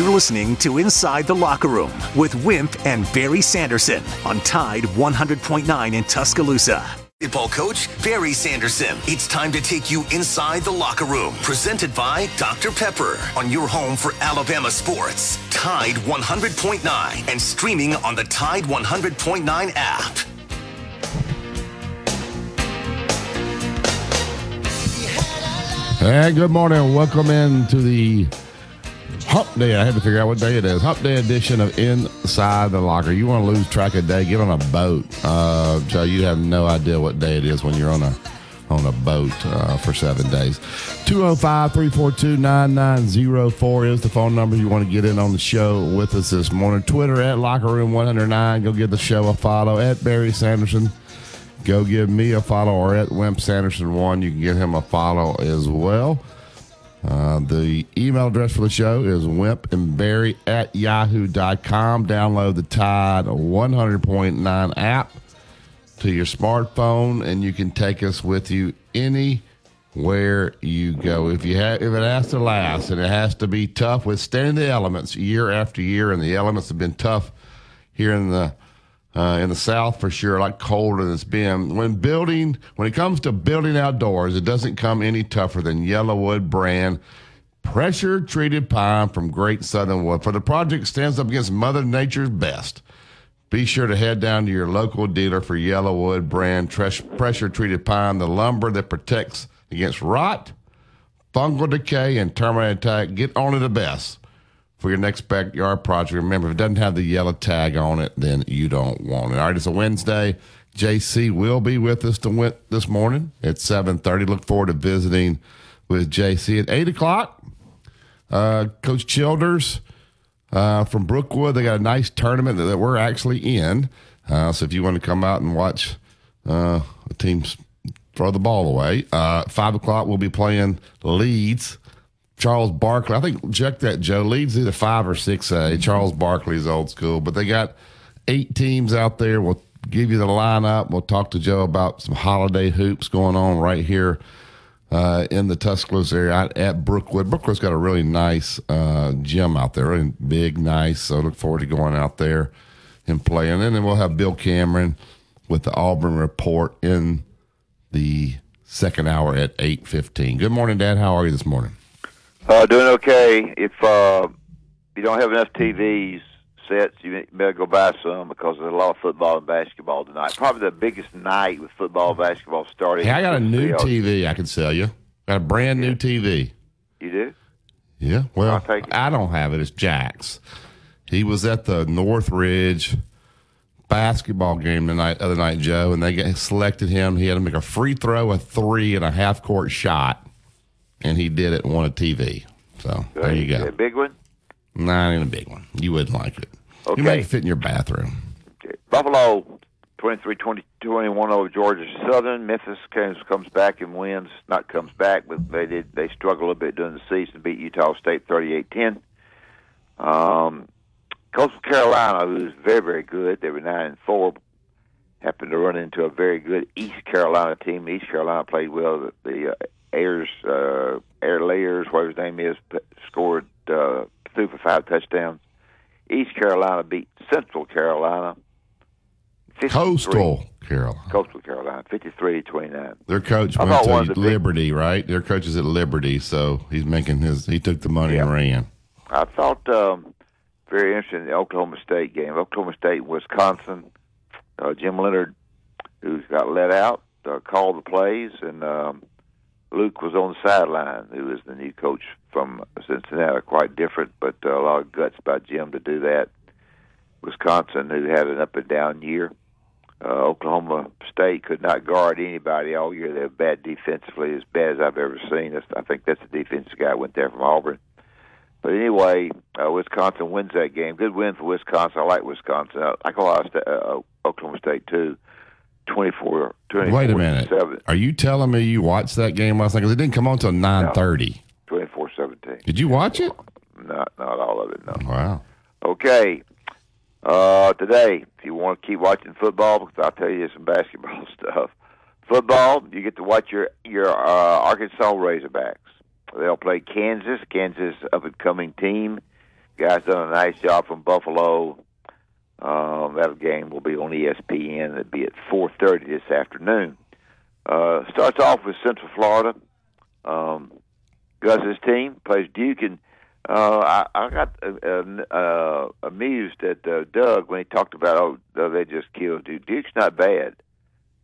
You're listening to Inside the Locker Room with Wimp and Barry Sanderson on Tide 100.9 in Tuscaloosa. Football coach Barry Sanderson. It's time to take you inside the locker room. Presented by Dr. Pepper on your home for Alabama sports. Tide 100.9 and streaming on the Tide 100.9 app. Hey, good morning. Welcome into the Hump Day. I had to figure out what day it is. Hump Day edition of Inside the Locker. You want to lose track of day? Get on a boat. Uh, so you have no idea what day it is when you're on a on a boat uh, for seven days. 205 342 9904 is the phone number you want to get in on the show with us this morning. Twitter at Locker Room 109. Go give the show a follow at Barry Sanderson. Go give me a follow or at Wimp Sanderson one. You can get him a follow as well. Uh, the email address for the show is wimpandbarry at yahoo.com. Download the Tide 100.9 app to your smartphone, and you can take us with you anywhere you go. If you have, if it has to last, and it has to be tough, withstanding the elements year after year, and the elements have been tough here in the uh, in the South for sure, like colder than it's been. When building, when it comes to building outdoors, it doesn't come any tougher than YellaWood brand pressure treated pine from Great Southern Wood. For the project stands up against Mother Nature's best. Be sure to head down to your local dealer for YellaWood brand pressure treated pine, the lumber that protects against rot, fungal decay, and termite attack. Get only the best for your next backyard project. Remember, if it doesn't have the yellow tag on it, then you don't want it. All right, it's a Wednesday. JC will be with us to this morning at 7.30. Look forward to visiting with JC at 8 o'clock. Uh, Coach Childers uh, from Brookwood, they got a nice tournament that, that we're actually in. Uh, so if you want to come out and watch uh, teams throw the ball away, uh, 5 o'clock we'll be playing Leeds Charles Barkley. I think check that Joe leads either five or six A. Charles Barkley's old school, but they got eight teams out there. We'll give you the lineup. We'll talk to Joe about some holiday hoops going on right here uh, in the Tuscaloosa area at Brookwood. Brookwood's got a really nice uh, gym out there, really big, nice. So look forward to going out there and playing. And then we'll have Bill Cameron with the Auburn report in the second hour at eight fifteen. Good morning, Dad. How are you this morning? Uh, doing okay. If uh, you don't have enough TVs sets, you better go buy some because there's a lot of football and basketball tonight. Probably the biggest night with football and basketball starting. Hey, I got a new TV I can sell you. Got a brand new TV. You do? Yeah. Well, I don't have it. It's Jack's. He was at the Northridge basketball game the night other night, Joe, and they selected him. He had to make a free throw, a three, and a half court shot and he did it and won a TV. So Good. there you go. A big one? Not even a big one. You wouldn't like it. Okay. You it fit in your bathroom. Okay. Buffalo 23 20, 21 over Georgia Southern. Memphis comes comes back and wins. Not comes back, but they did they struggled a bit during the season. Beat Utah State 38-10. Um, Coastal Carolina, who's very very good, they were nine and four. Happened to run into a very good East Carolina team. East Carolina played well. The, the uh, Ayers, uh, Air Layers, whatever his name is, scored uh, threw for five touchdowns. East Carolina beat Central Carolina. Coastal Carolina. Coastal Carolina, 53 29. Their coach I went to Liberty, big, right? Their coach is at Liberty, so he's making his, he took the money yeah. and ran. I thought um, very interesting the Oklahoma State game. Oklahoma State, Wisconsin. Uh, Jim Leonard, who's got let out, uh, called the plays, and um, Luke was on the sideline, who is the new coach from Cincinnati. Quite different, but uh, a lot of guts by Jim to do that. Wisconsin, who had an up and down year. Uh, Oklahoma State could not guard anybody all year. They're bad defensively, as bad as I've ever seen. I think that's the defensive guy went there from Auburn. But anyway, uh, Wisconsin wins that game. Good win for Wisconsin. I like Wisconsin. I like Ohio State, uh, Oklahoma State too. 24, 24 Wait a minute. 7. Are you telling me you watched that game last night? Because it didn't come on until 9.30. No, 24 17. Did you watch it? Not, not all of it, no. Wow. Okay. Uh, today, if you want to keep watching football, because I'll tell you some basketball stuff. Football, you get to watch your your uh, Arkansas Razorbacks. They'll play Kansas. Kansas up and coming team. Guys done a nice job from Buffalo. Um, that game will be on ESPN. It'll be at 4:30 this afternoon. Uh, starts off with Central Florida. Um, Gus's team plays Duke, and uh, I, I got uh, uh, amused at uh, Doug when he talked about oh they just killed Duke. Duke's not bad.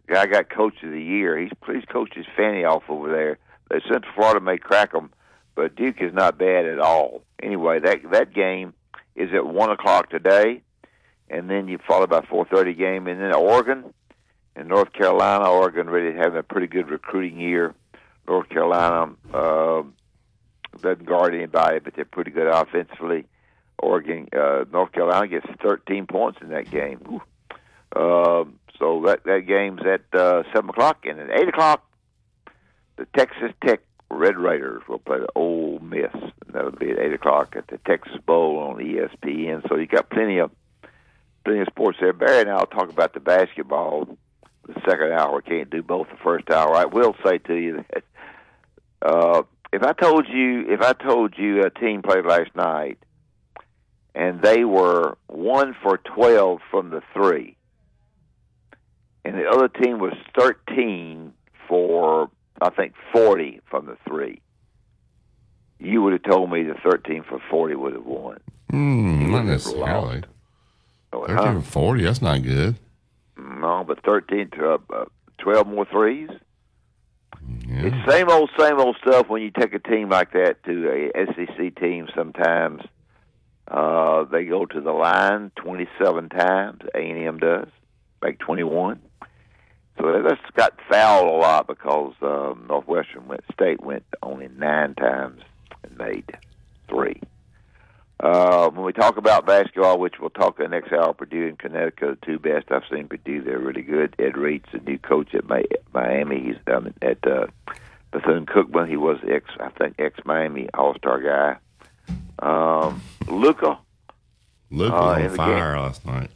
Guy got Coach of the Year. He's he's coached his fanny off over there. The Central Florida may crack them, but Duke is not bad at all. Anyway, that that game is at one o'clock today, and then you follow by four thirty game, and then Oregon and North Carolina. Oregon really having a pretty good recruiting year. North Carolina uh, doesn't guard anybody, but they're pretty good offensively. Oregon, uh, North Carolina gets 13 points in that game. Uh, so that that game's at uh, seven o'clock, and at eight o'clock, the Texas Tech Red Raiders will play the Ole Miss. That'll be at eight o'clock at the Texas Bowl on ESPN. So you got plenty of plenty of sports there. Barry and I'll talk about the basketball the second hour. Can't do both the first hour. I will say to you that uh, if I told you if I told you a team played last night and they were one for twelve from the three, and the other team was thirteen for I think forty from the three, you would have told me the thirteen for forty would have won. Hmm, not necessarily. So, Thirteen huh? for forty. That's not good. No, but thirteen to uh, uh, twelve more threes. Yeah. It's same old, same old stuff when you take a team like that to a SEC team. Sometimes uh, they go to the line 27 times. A and M does, make 21. So they just got fouled a lot because uh, Northwestern went, State went only nine times and made three. Uh, when we talk about basketball, which we'll talk the next hour, Purdue and Connecticut, the two best I've seen Purdue. They're really good. Ed Reed's the new coach at Miami. He's down at uh, Bethune Cookman. He was ex, I think, ex Miami All Star guy. Um, Luca, Luke Uh, on fire last night.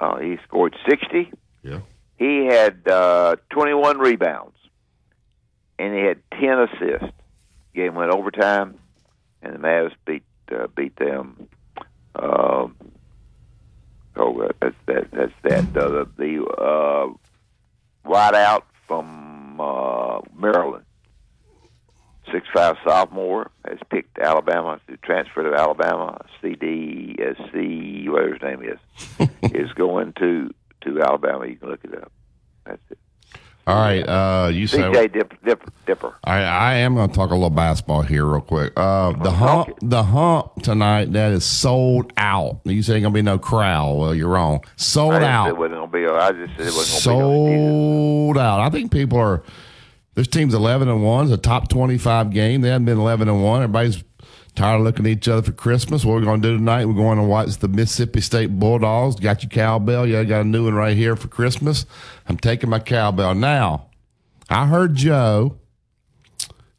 uh, he scored sixty. Yeah. He had uh, twenty-one rebounds, and he had ten assists. Game went overtime, and the Mavs beat uh, beat them. Um, oh, uh, that's that. That's that. Uh, the the uh, wideout from uh, Maryland, six five sophomore, has picked Alabama. To transfer to Alabama. CDSC, whatever his name is, is going to to Alabama. You can look it up. That's it. All right. Uh, you say CJ Dip, Dip, Dipper. I, I am going to talk a little basketball here real quick. Uh, the hump, the hump tonight that is sold out. You say ain't gonna be no crowd. Well, you're wrong. Sold I out. it wasn't gonna be. I just said it wasn't. Sold out. I think people are. This team's eleven and one. It's a top twenty-five game. They haven't been eleven and one. Everybody's tired of looking at each other for Christmas. What we're going to do tonight? We're going to watch the Mississippi State Bulldogs. Got your cowbell? Yeah, I got a new one right here for Christmas. I'm taking my cowbell now. I heard Joe,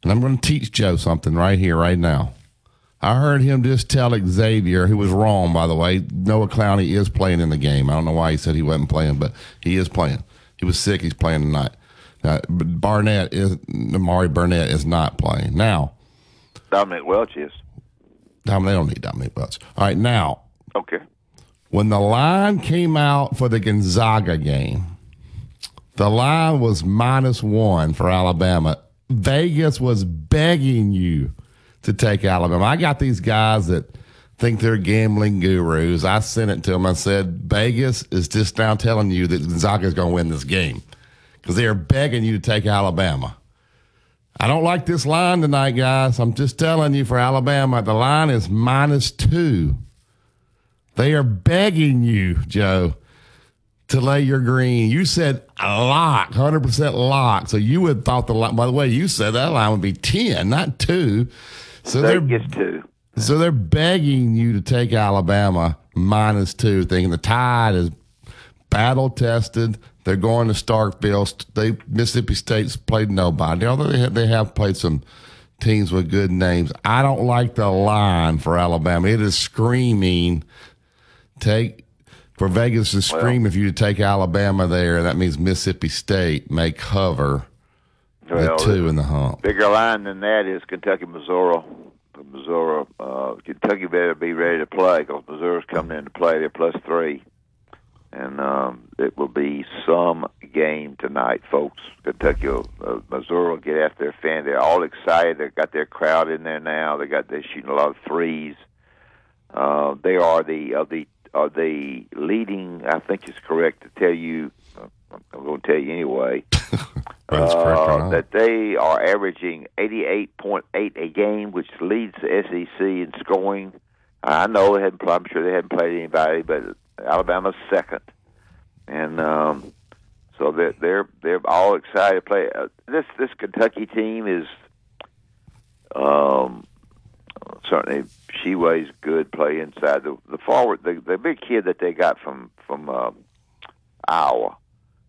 and I'm going to teach Joe something right here, right now. I heard him just tell Xavier, who was wrong, by the way. Noah Clowney is playing in the game. I don't know why he said he wasn't playing, but he is playing. He was sick. He's playing tonight. But Barnett is Amari Burnett is not playing now. Dominick Welch is. Dom, they don't need Dominick Welch. All right, now Okay. when the line came out for the Gonzaga game, the line was minus one for Alabama. Vegas was begging you to take Alabama. I got these guys that think they're gambling gurus. I sent it to them. I said, Vegas is just now telling you that Gonzaga is going to win this game because they are begging you to take Alabama. I don't like this line tonight, guys. I'm just telling you for Alabama, the line is minus two. They are begging you, Joe, to lay your green. You said a lock, 100% lock. So you would have thought the line, by the way, you said that line would be 10, not two. So they're, gets two. so they're begging you to take Alabama minus two, thinking the tide is battle tested. They're going to Starkville. They Mississippi State's played nobody, although they have, they have played some teams with good names. I don't like the line for Alabama. It is screaming take for Vegas to scream if you take Alabama there. That means Mississippi State may cover the two in the hump. Bigger line than that is Kentucky, Missouri. Missouri, uh, Kentucky better be ready to play because Missouri's coming in to play. They're plus three, and um, it will be some game tonight, folks. Kentucky, will, uh, Missouri will get after their fan. They're all excited. They've got their crowd in there now. They got they're shooting a lot of threes. Uh, they are the of the are the leading. I think it's correct to tell you. Uh, I'm going to tell you anyway. Uh, that they are averaging 88.8 a game, which leads the SEC in scoring. I know they hadn't. I'm sure they hadn't played anybody, but Alabama's second, and um, so they're they're they're all excited to play. Uh, this this Kentucky team is um, certainly weighs good play inside the the forward the the big kid that they got from from uh, Iowa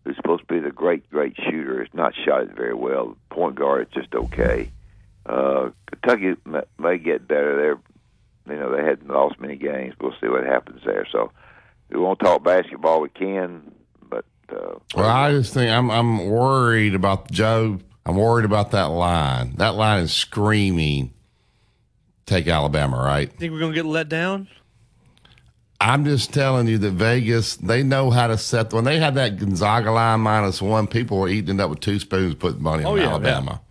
who's supposed to be the great, great shooter, is not shot it very well. Point guard is just okay. Uh, Kentucky may, may get better. They're, you know, they hadn't lost many games. We'll see what happens there. So, we won't talk basketball. We can, but uh, Well, I just think I'm I'm worried about Joe. I'm worried about that line. That line is screaming. Take Alabama, right? Think we're gonna get let down? I'm just telling you that Vegas, they know how to set. When they had that Gonzaga line minus one, people were eating it up with two spoons, putting money Oh, on yeah, Alabama.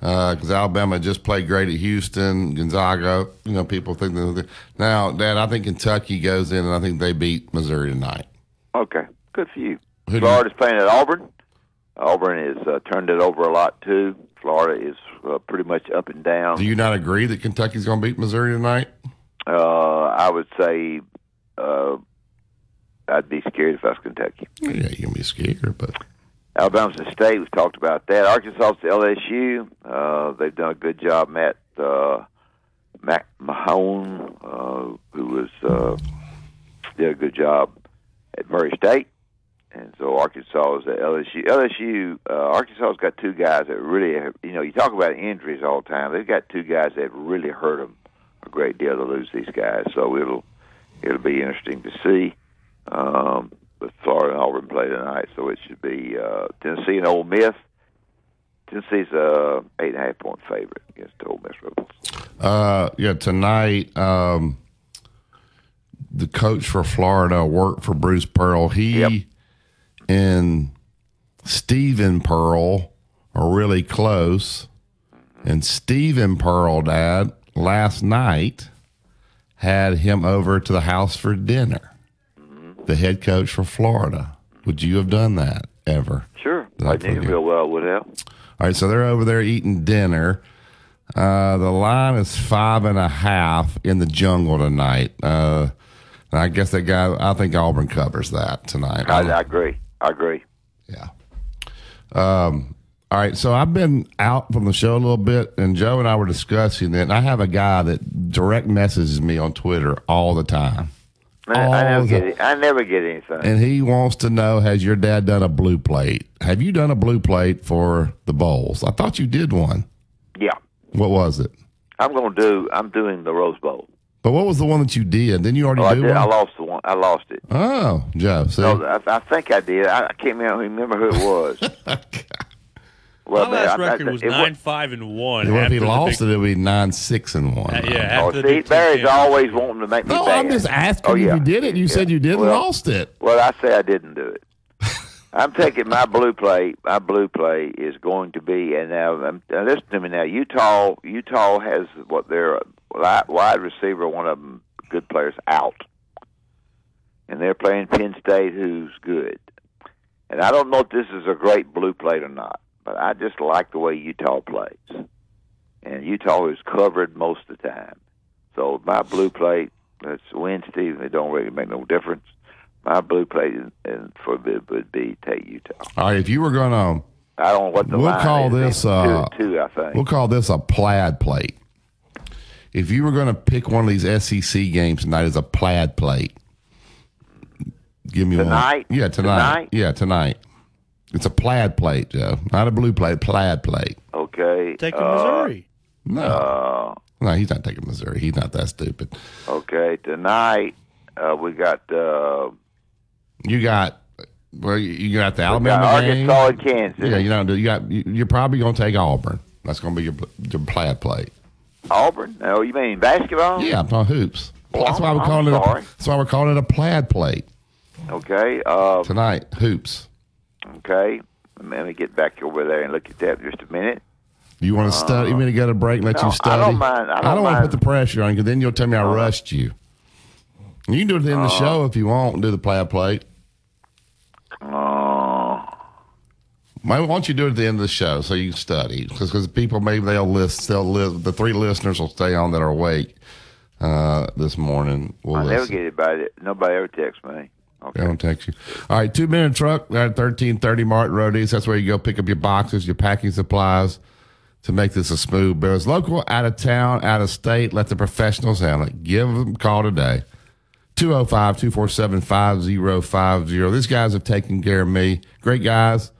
Because Alabama just played great at Houston, Gonzaga. You know, people think that. Now, Dad, I think Kentucky goes in, and I think they beat Missouri tonight. okay, good for you. Who do you- Florida's playing at Auburn. Auburn has uh, turned it over a lot too. Florida is uh, pretty much up and down. Do you not agree that Kentucky's going to beat Missouri tonight? Uh, I would say uh, I'd be scared if I was Kentucky. Yeah, you can be scared, but Alabama's a state. We've talked about that. Arkansas's to LSU. Uh, they've done a good job. Matt uh, Mac Mahone, uh, who was uh, did a good job at Murray State, and so Arkansas is at LSU. LSU, uh, Arkansas's got two guys that really, you know, you talk about injuries all the time. They've got two guys that really hurt them a great deal to lose these guys. So it'll it'll be interesting to see. Um, but Florida and Auburn play tonight, so it should be uh, Tennessee and Ole Miss. Tennessee's a eight and a half point favorite against the Ole Miss Rebels. uh, yeah, tonight um, the coach for Florida worked for Bruce Pearl. He Yep. and Steven Pearl are really close, and Steven Pearl, Dad, last night had him over to the house for dinner. The head coach for Florida. Would you have done that ever? Sure, I knew real well would have. All right, so they're over there eating dinner. Uh, the line is five and a half in the jungle tonight. Uh, and I guess that guy, I think Auburn covers that tonight. I, I agree. I agree. yeah. Um, all right, so I've been out from the show a little bit, and Joe and I were discussing it. And I have a guy that direct messages me on Twitter all the time. I, I never All get. I never get anything. And he wants to know Has your dad done a blue plate? Have you done a blue plate for the bowls? I thought you did one. yeah, What was it? I'm going to do. I'm doing the Rose Bowl. But what was the one that you did? Didn't you already Oh, I do did. I one? lost the one. I lost it. Oh, Joe. See? No, I, I think I did. I, I can't remember, remember who it was. well, My last I- I- record was it wa- nine five and one. well, if he lost big- it, it would be nine six and one. Uh, yeah, Oh, after the see, Big Barry's championship. always wanting to make me No, bad. I'm just asking Oh, if yeah. you did it. You said you did and Well- lost it. Well, I say I didn't do it. I'm taking my blue play. My blue play is going to be, and now, um, now listen to me now. Utah, Utah has what their li- wide receiver, one of them, good players, out, and they're playing Penn State, who's good. And I don't know if this is a great blue plate or not, but I just like the way Utah plays, and Utah is covered most of the time. So my blue plate, that's Wednesday. And it don't really make no difference. My blue plate and- and for it would be take Utah. All right, if you were gonna, I don't know what the We'll call is. this, uh, two, two, I think. we'll call this a plaid plate. If you were gonna pick one of these SEC games tonight as a plaid plate, give me Tonight? one. Yeah, tonight. Tonight? Yeah, tonight. It's a plaid plate, Joe, not a blue plate. Plaid plate. okay. taking uh, Missouri. No, Uh, no, he's not taking Missouri. He's not that stupid. okay. Tonight uh, we got uh, You got well, you- you got the Alabama got game. Arkansas and Kansas. Yeah, you know, you got you- you're probably going to take Auburn. That's going to be your, your plaid plate. Auburn? No, you mean basketball? Yeah, I'm talking hoops. Oh, that's why we're I'm calling it. A, sorry. that's why we're calling it a plaid plate Okay. Uh, tonight. Hoops. Okay. Let me get back over there and look at that in just a minute. You want to study? You mean to get a break and let no, you I don't mind. I don't want to put the pressure on you because then you'll tell me I rushed you. You can do it at the end of the show if you want. and Do the plaid plate. Uh, Why don't you do it at the end of the show so you can study? Because people maybe they'll list. They'll list. The three listeners will stay on that are awake uh, this morning. We'll I never listen. get anybody. Nobody ever texts me. Okay. don't text you. All right, two minute truck at thirteen thirty Martin Road East. That's where you go pick up your boxes, your packing supplies to make this a smooth business. Local, out of town, out of state. Let the professionals handle it. Give them a call today. 205 247 5050. These guys have taken care of me. Great guys,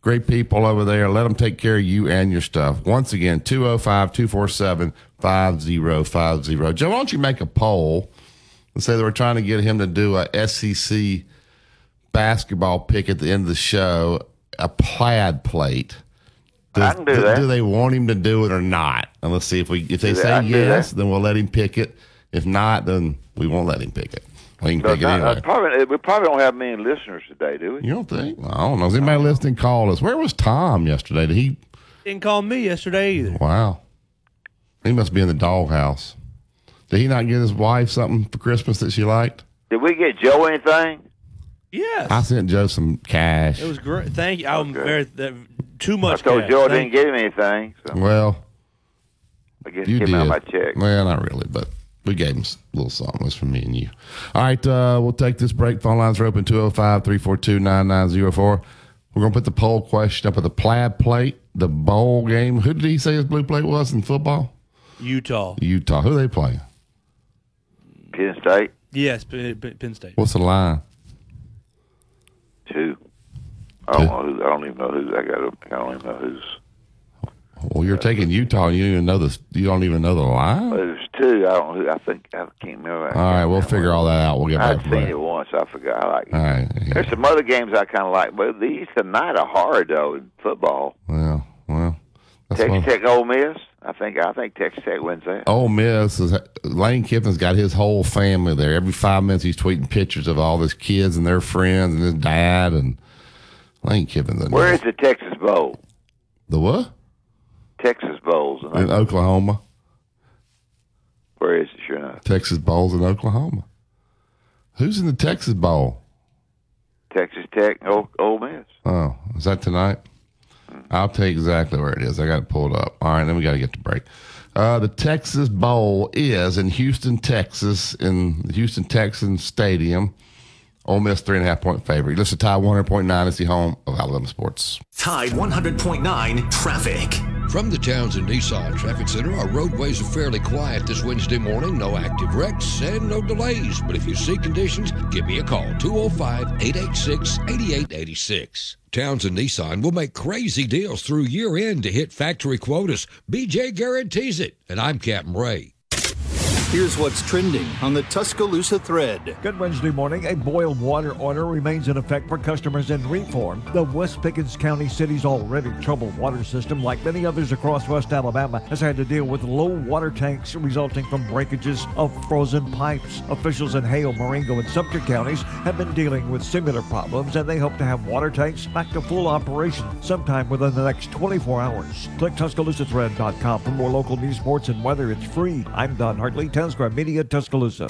great people over there. Let them take care of you and your stuff. Once again, 205 247 5050. Joe, why don't you make a poll and say they we're trying to get him to do a SEC basketball pick at the end of the show, a plaid plate? Does- I can do that. Do they want him to do it or not? And let's see if we if they Do say I can do yes, then we'll let him pick it. If not, then we won't let him pick it. We can But pick it I- I anyway. probably, we probably don't have many listeners today, do we? You don't think? I don't know. Is anybody listening? Call us. Where was Tom yesterday? Did he? Didn't call me yesterday either. Wow. He must be in the doghouse. Did he not get his wife something for Christmas that she liked? Did we get Joe anything? Yes. I sent Joe some cash. it was great. Thank you. I'm Okay. very that, too I much. told cash. Joe I didn't get him anything, so well, I guess you it did. came out my check. Well, not really, but we gave him a little something. It was from me and you. All right, uh, we'll take this break. Phone lines are open 205 342 9904. We're going to put the poll question up at the plaid plate, the bowl game. Who did he say his blue plate was in football? Utah. Utah. Who they playing? Penn State, Yes, Penn, Penn Penn State. What's the line? two. I don't know who. I don't even know who's. I got. I don't even know who's. Well, you're taking Utah, and you don't even know the you don't even know the line. There's two. I don't. I think. I can't remember. All right, we'll figure all that out. We'll get back I've to seen break. it once. I forgot. I like it. All right. Yeah. There's some other games I kind of like, but these tonight are hard though in football. Well, well, that's Texas Tech, Ole Miss. I think. I think Texas Tech wins that. Ole Miss is Lane Kiffin's got his whole family there. Every five minutes, he's tweeting pictures of all his kids and their friends and his dad and Lane Kiffin's in Where is the Texas Bowl? the what Texas Bowls. in Oklahoma? Where is it? Sure enough. Texas Bowls in Oklahoma. Who's in the Texas Bowl? Texas Tech, Ole Miss. Oh, is that tonight? I'll tell you exactly where it is. I got it pulled up. All right, then we got to get to break. Uh, the Texas Bowl is in Houston, Texas, in the Houston Texans Stadium. Ole Miss three and a half point favorite. Listen to Tide 100.9 is the home of Alabama sports. Tide 100.9 traffic. From the Townsend Nissan Traffic Center, our roadways are fairly quiet this Wednesday morning. No active wrecks and no delays. But if you see conditions, give me a call 205 886 8886. Townsend Nissan will make crazy deals through year end to hit factory quotas. BJ guarantees it. And I'm Captain Ray. Here's what's trending on the Tuscaloosa thread. Good Wednesday morning. A boil water order remains in effect for customers in Reform. The West Pickens County city's already troubled water system, like many others across West Alabama, has had to deal with low water tanks resulting from breakages of frozen pipes. Officials in Hale, Marengo, and Sumter counties have been dealing with similar problems, and they hope to have water tanks back to full operation sometime within the next 24 hours. Click TuscaloosaThread.com for more local news, sports, and weather. It's free. I'm Don Hartley, Town Square Media, Tuscaloosa.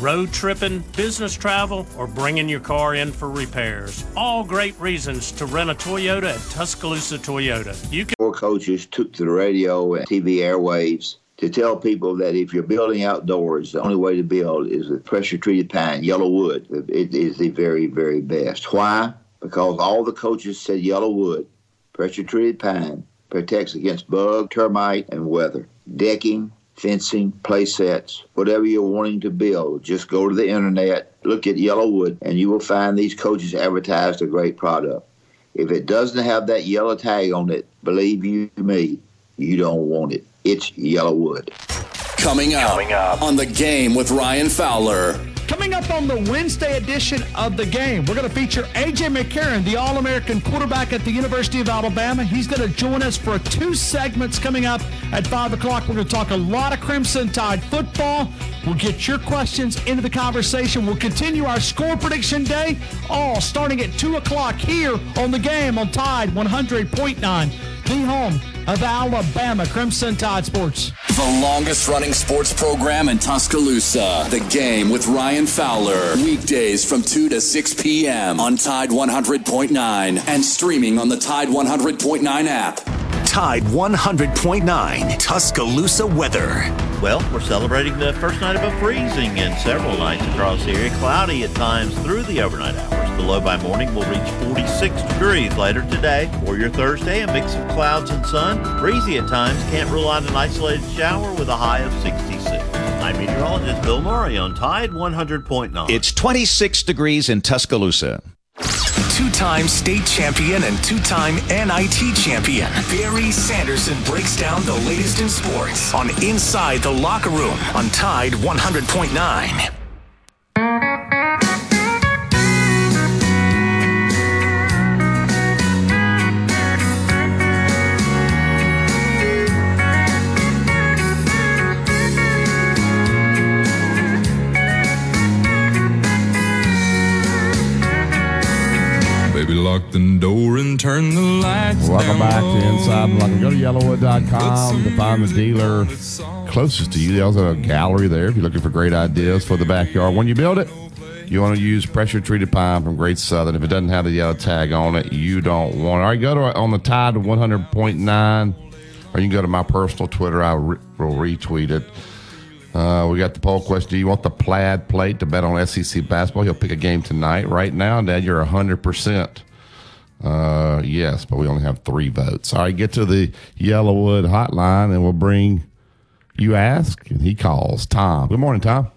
road tripping, business travel, or bringing your car in for repairs. All great reasons to rent a Toyota at Tuscaloosa Toyota. You can four coaches took to the radio and TV airwaves to tell people that if you're building outdoors, the only way to build is with pressure treated pine, YellaWood. It is the very, very best. Why? Because all the coaches said YellaWood, pressure treated pine, protects against bug, termite, and weather. Decking, fencing, play sets, whatever you're wanting to build, just go to the internet, look at YellaWood, and you will find these coaches advertised a great product. If it doesn't have that yellow tag on it, believe you me, you don't want it. It's YellaWood. Coming up, on the game with Ryan Fowler. Coming up on the Wednesday edition of the game, we're going to feature A.J. McCarron, the All American quarterback at the University of Alabama. He's going to join us for two segments coming up at 5 o'clock. We're going to talk a lot of Crimson Tide football. We'll get your questions into the conversation. We'll continue our score prediction day, all starting at 2 o'clock here on the game on Tide 100.9, the home of Alabama Crimson Tide Sports. The longest running sports program in Tuscaloosa. The game with Ryan Fowler. Weekdays from 2 to 6 p.m. on Tide 100.9 and streaming on the Tide 100.9 app. Tide 100.9 Tuscaloosa weather. Well, we're celebrating the first night of a freezing and several nights across the area. Cloudy at times through the overnight hours. The low by morning will reach 46 degrees later today. For your Thursday, a mix of clouds and sun. Breezy at times. Can't rule out an isolated shower with a high of 66. I'm meteorologist Bill Murray on Tide 100.9. It's 26 degrees in Tuscaloosa. Two time state champion and two time NIT champion, Barry Sanderson breaks down the latest in sports on Inside the Locker Room on Tide 100.9. turn the lights Welcome back to. Inside Locker. Go to yellawood.com to find the dealer closest to you. They also have a gallery there if you're looking for great ideas for the backyard. When you build it, you want to use pressure treated pine from Great Southern. If it doesn't have the yellow tag on it, you don't want it. All right, go to on the tide of 100.9, or you can go to my personal Twitter. I re- will retweet it. Uh, we got the poll question. Do you want the plaid plate to bet on SEC basketball? He'll pick a game tonight. Right now, Dad, you're 100%. Uh, yes, but we only have three votes. All right, get to the YellaWood hotline and we'll bring you ask and he calls. Tom. Good morning, Tom.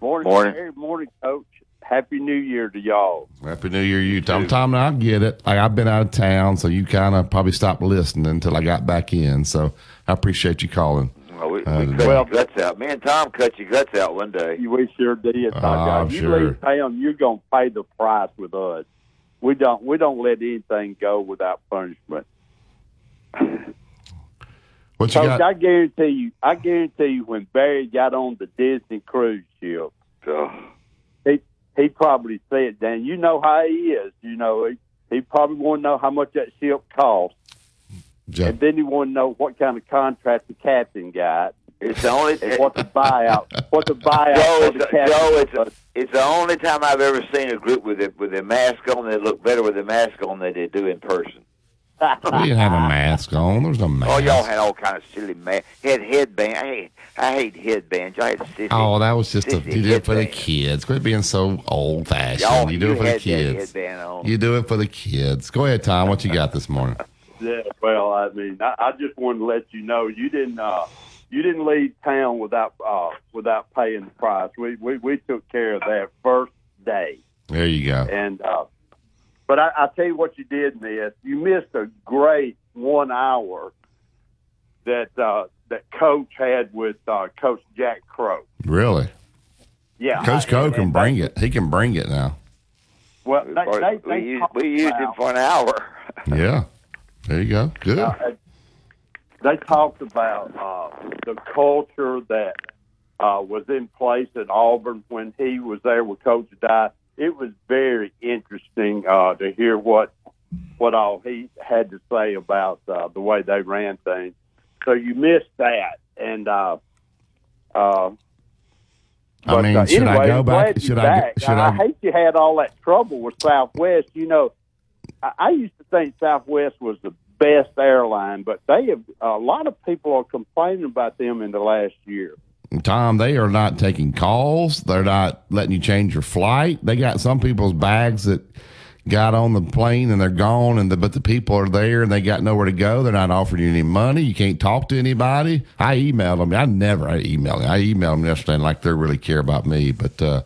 Morning, Morning. Jerry. Morning, Coach. Happy New Year to y'all. Happy New Year, you Tom. Tom, I get it. Like, I've been out of town, so you kind of probably stopped listening until I got back in. So I appreciate you calling. Well, we, we Uh, cut today. your guts out. Me and Tom cut your guts out one day. We sure did. Doc. I'm you sure. leave town, you're gonna pay the price with us. We don't. We don't let anything go without punishment. What you Coach, got? I guarantee you. I guarantee you, when Barry got on the Disney cruise ship, he he probably said, "Dan, you know how he is. You know he he probably want to know how much that ship cost, Jeff. and then he want to know what kind of contract the captain got." It's the only and what the buyout, what the buyout Joe, for it's. Joe, it's, it's the only time I've ever seen a group with it with their mask on. They look better with their mask on than they do in person. We didn't have a mask on. There's no mask. Oh, y'all had all kind of silly man. Had headband. I hate, I hate headbands. Y'all had sissy. Oh, that was just a, sissy you did it for the kids. Quit being so old fashioned. Y'all, do you it for the had that kids. on. You do it for the kids. Go ahead, Tom. What you got this morning? Yeah, well, I mean, I, I just wanted to let you know you didn't uh, you didn't leave town without uh, without paying the price. We, we we took care of that first day, There you go. and uh, but I, I tell you what you did miss. You missed a great one hour that uh, that Coach had with uh, Coach Jack Crowe. Really? Yeah, Coach I- Co and- can bring it. He can bring it now. Well, they, they, we used, talked we used him about- for an hour. Yeah. There you go. Good. Uh, they talked about uh, the culture that uh, was in place at Auburn when he was there with Coach Dye. It was very interesting uh, to hear what what all he had to say about uh, the way they ran things. So you missed that, and uh, uh, I mean, uh, should I anyway, go I'm back? Should you're I? back. Should I, I? hate you had all that trouble with Southwest. You know, I, I used to think Southwest was the best airline, but they have a lot of people are complaining about them in the last year. Tom, they are not taking calls. They're not letting you change your flight. They got some people's bags that got on the plane and they're gone, and the, but the people are there and they got nowhere to go. They're not offering you any money. You can't talk to anybody. I emailed them. I never I emailed them. I emailed them yesterday, and like they really care about me, but uh,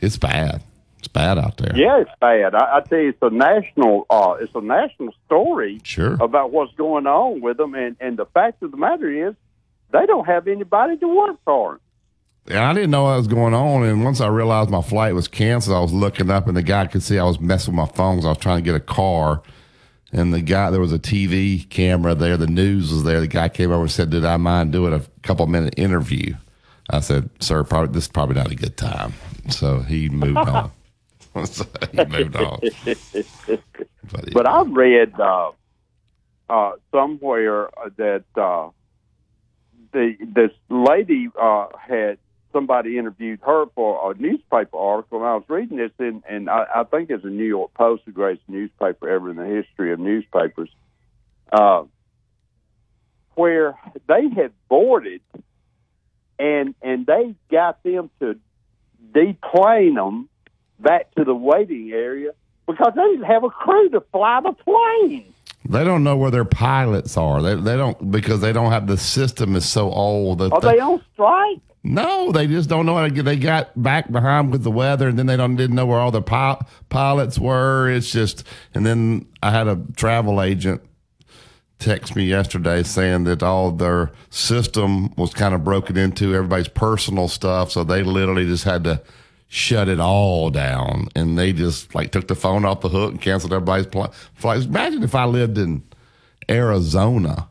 it's bad. Bad out there. Yeah, it's bad. I, I tell you, it's a national. Uh, it's a national story Sure. about what's going on with them, and and the fact of the matter is, they don't have anybody to work for them. and I didn't know what was going on. And once I realized my flight was canceled, I was looking up, and the guy could see I was messing with my phone. I was trying to get a car. And the guy, there was a TV camera there. The news was there. The guy came over and said, "Did I mind doing a couple minute interview?" I said, "Sir, probably this is probably not a good time." So he moved on. so he moved on. But I've read uh, uh, somewhere that uh, the this lady uh, had somebody interviewed her for a newspaper article, and I was reading this, in, and I, I think it's a New York Post, the greatest newspaper ever in the history of newspapers, uh, where they had boarded, and and they got them to deplane them back to the waiting area because they didn't have a crew to fly the plane. They don't know where their pilots are. They they don't because they don't have the system is so old. That Are they on strike? No, they just don't know how to get. They got back behind with the weather, and then they don't didn't know where all the pil- pilots were. It's just, and then I had a travel agent text me yesterday saying that all their system was kind of broken into everybody's personal stuff, so they literally just had to shut it all down, and they just like took the phone off the hook and canceled everybody's pl- flights. Imagine if I lived in Arizona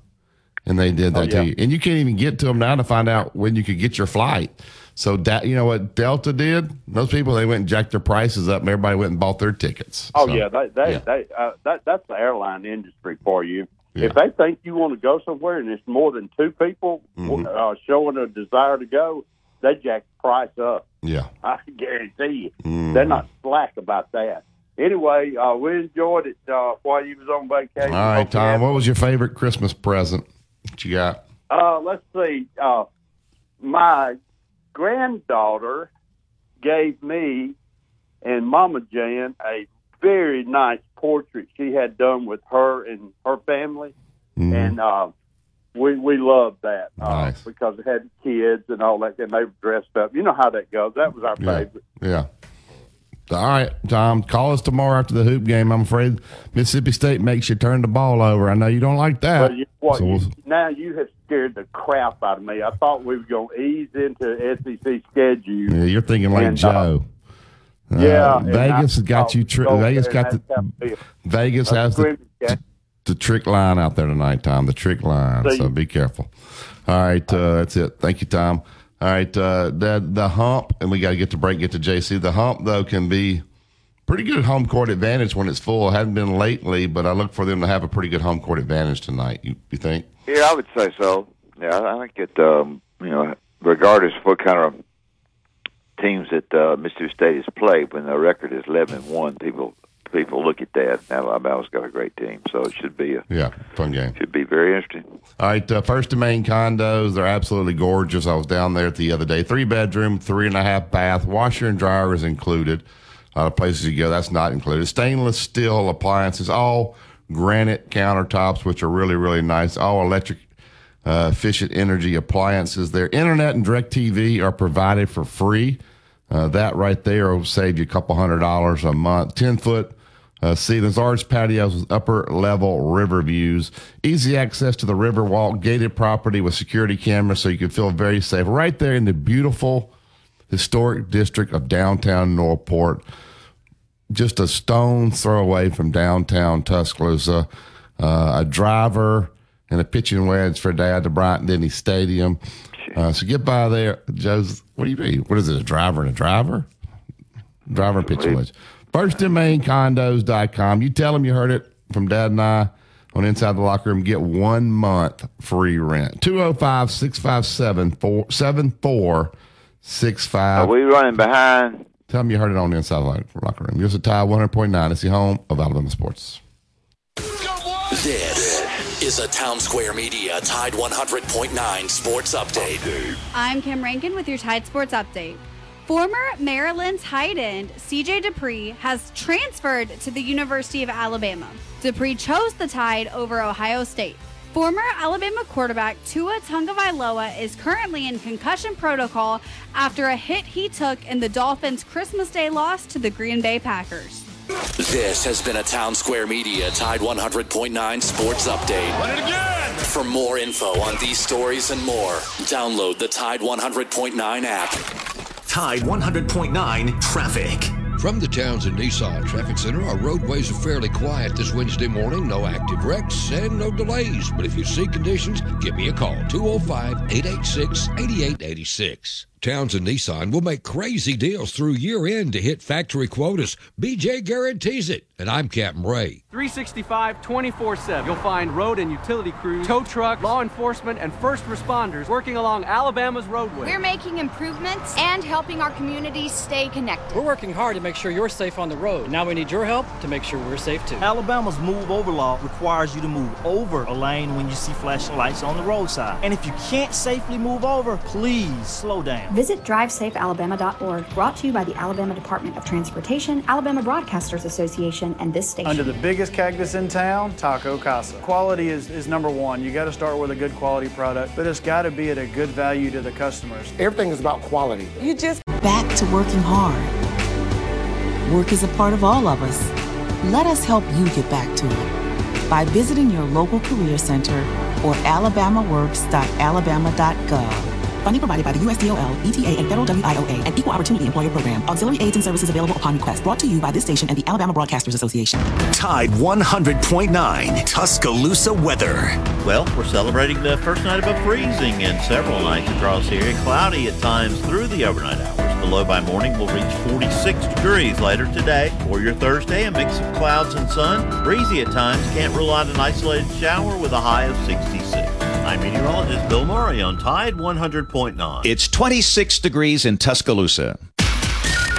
and they did that Oh, yeah. to you, and you can't even get to them now to find out when you could get your flight. So that you know what Delta did? Those people they went and jacked their prices up, and everybody went and bought their tickets. Oh So, yeah, they they, yeah. they uh, that that's the airline industry for you. Yeah. If they think you want to go somewhere and it's more than two people Mhm. uh, showing a desire to go, they jack the price up. yeah. I guarantee you, Mhm. they're not slack about that. Anyway, uh, we enjoyed it uh, while you was on vacation. All right, Tom. What was your favorite Christmas present? What you got? Uh, let's see. Uh, my granddaughter gave me and Mama Jan a very nice portrait she had done with her and her family, Mm-hmm. and uh, we we loved that uh, Nice. because it had kids and all that, and they were dressed up. You know how that goes. That was our Yeah. favorite. Yeah. All right, Tom. Call us tomorrow after the hoop game. I'm afraid Mississippi State makes you turn the ball over. I know you don't like that. You, what, So we'll- now you have scared the crap out of me. I thought we were going to ease into SEC schedule. yeah, you're thinking like And, uh, Joe. Uh, yeah, Vegas has got you. Tri- Vegas got the have to be a- Vegas has the. The trick line out there tonight, Tom. The trick line. So be careful. All right, uh, that's it. Thank you, Tom. All right, uh, the the hump, and we got to get to break. Get to JC. The hump though can be pretty good home court advantage when it's full. It hasn't been lately, but I look for them to have a pretty good home court advantage tonight. You, you think? Yeah, I would say so. Yeah, I think it. Um, you know, regardless of what kind of teams that uh, Mississippi State has played, when their record is eleven and one, people people look at that. Alabama's got a great team, so it should be a Yeah, fun game. should be very interesting. All right, uh, first and main condos. They're absolutely gorgeous. I was down there the other day. Three bedroom, three and a half bath, washer and dryer is included. A lot of places you go, that's not included. Stainless steel appliances, all granite countertops, which are really, really nice. All electric uh, efficient energy appliances. Their internet and direct TV are provided for free. Uh, that right there will save you a couple hundred dollars a month. 10 foot uh, ceilings, large patios with upper level river views, easy access to the river walk, gated property with security cameras so you can feel very safe. Right there in the beautiful historic district of downtown Northport, just a stone's throw away from downtown Tuscaloosa. Uh, a driver and a pitching wedge for Dad to Bryant Denny Stadium. Uh, so get by there, Joe's. What do you mean? What is it? A driver and a driver? Driver and pitching wedge. First and main condos.com. You tell them you heard it from Dad and I on Inside the Locker Room. Get one month free rent. 205 657 Are 7465. we running behind? Tell them you heard it on the Inside the Locker Room. Yours a Tide 100.9. It's the home of Alabama Sports. This is a Town Square Media Tide 100.9 Sports Update. I'm Kim Rankin with your Tide Sports Update. Former Maryland tight end CJ Dippre has transferred to the University of Alabama. Dippre chose the Tide over Ohio State. Former Alabama quarterback Tua Tagovailoa is currently in concussion protocol after a hit he took in the Dolphins' Christmas Day loss to the Green Bay Packers. This has been a Town Square Media Tide 100.9 Sports Update. For more info on these stories and more, download the Tide 100.9 app. Tide 100.9 traffic. From the towns Townsend Nissan Traffic Center, our roadways are fairly quiet this Wednesday morning. No active wrecks and no delays. But if you see conditions, give me a call 205 886 8886. Townsend Nissan will make crazy deals through year end to hit factory quotas. BJ guarantees it. And I'm Captain Ray. 365 24 7. You'll find road and utility crews, tow trucks, law enforcement, and first responders working along Alabama's roadway. We're making improvements and helping our communities stay connected. We're working hard to make sure you're safe on the road. Now we need your help to make sure we're safe too. Alabama's move over law requires you to move over a lane when you see flashing lights on the roadside. And if you can't safely move over, please slow down. Visit drivesafealabama.org, brought to you by the Alabama Department of Transportation, Alabama Broadcasters Association, and this station. Under the biggest cactus in town, Taco Casa. Quality is, is number one. You got to start with a good quality product, but it's got to be at a good value to the customers. Everything is about quality. You just back to working hard. Work is a part of all of us. Let us help you get back to it by visiting your local career center or alabamaworks.alabama.gov. Funding provided by the USDOL, ETA, and Federal WIOA and Equal Opportunity Employer Program. Auxiliary aids and services available upon request. Brought to you by this station and the Alabama Broadcasters Association. Tide 100.9 Tuscaloosa weather. Well, we're celebrating the first night above freezing and several nights across the area. Cloudy at times through the overnight hours. The low by morning will reach 46 degrees later today. For your Thursday, a mix of clouds and sun. Breezy at times. Can't rule out an isolated shower with a high of 66. I'm meteorologist Bill Murray on Tide 100.9. It's 26 degrees in Tuscaloosa.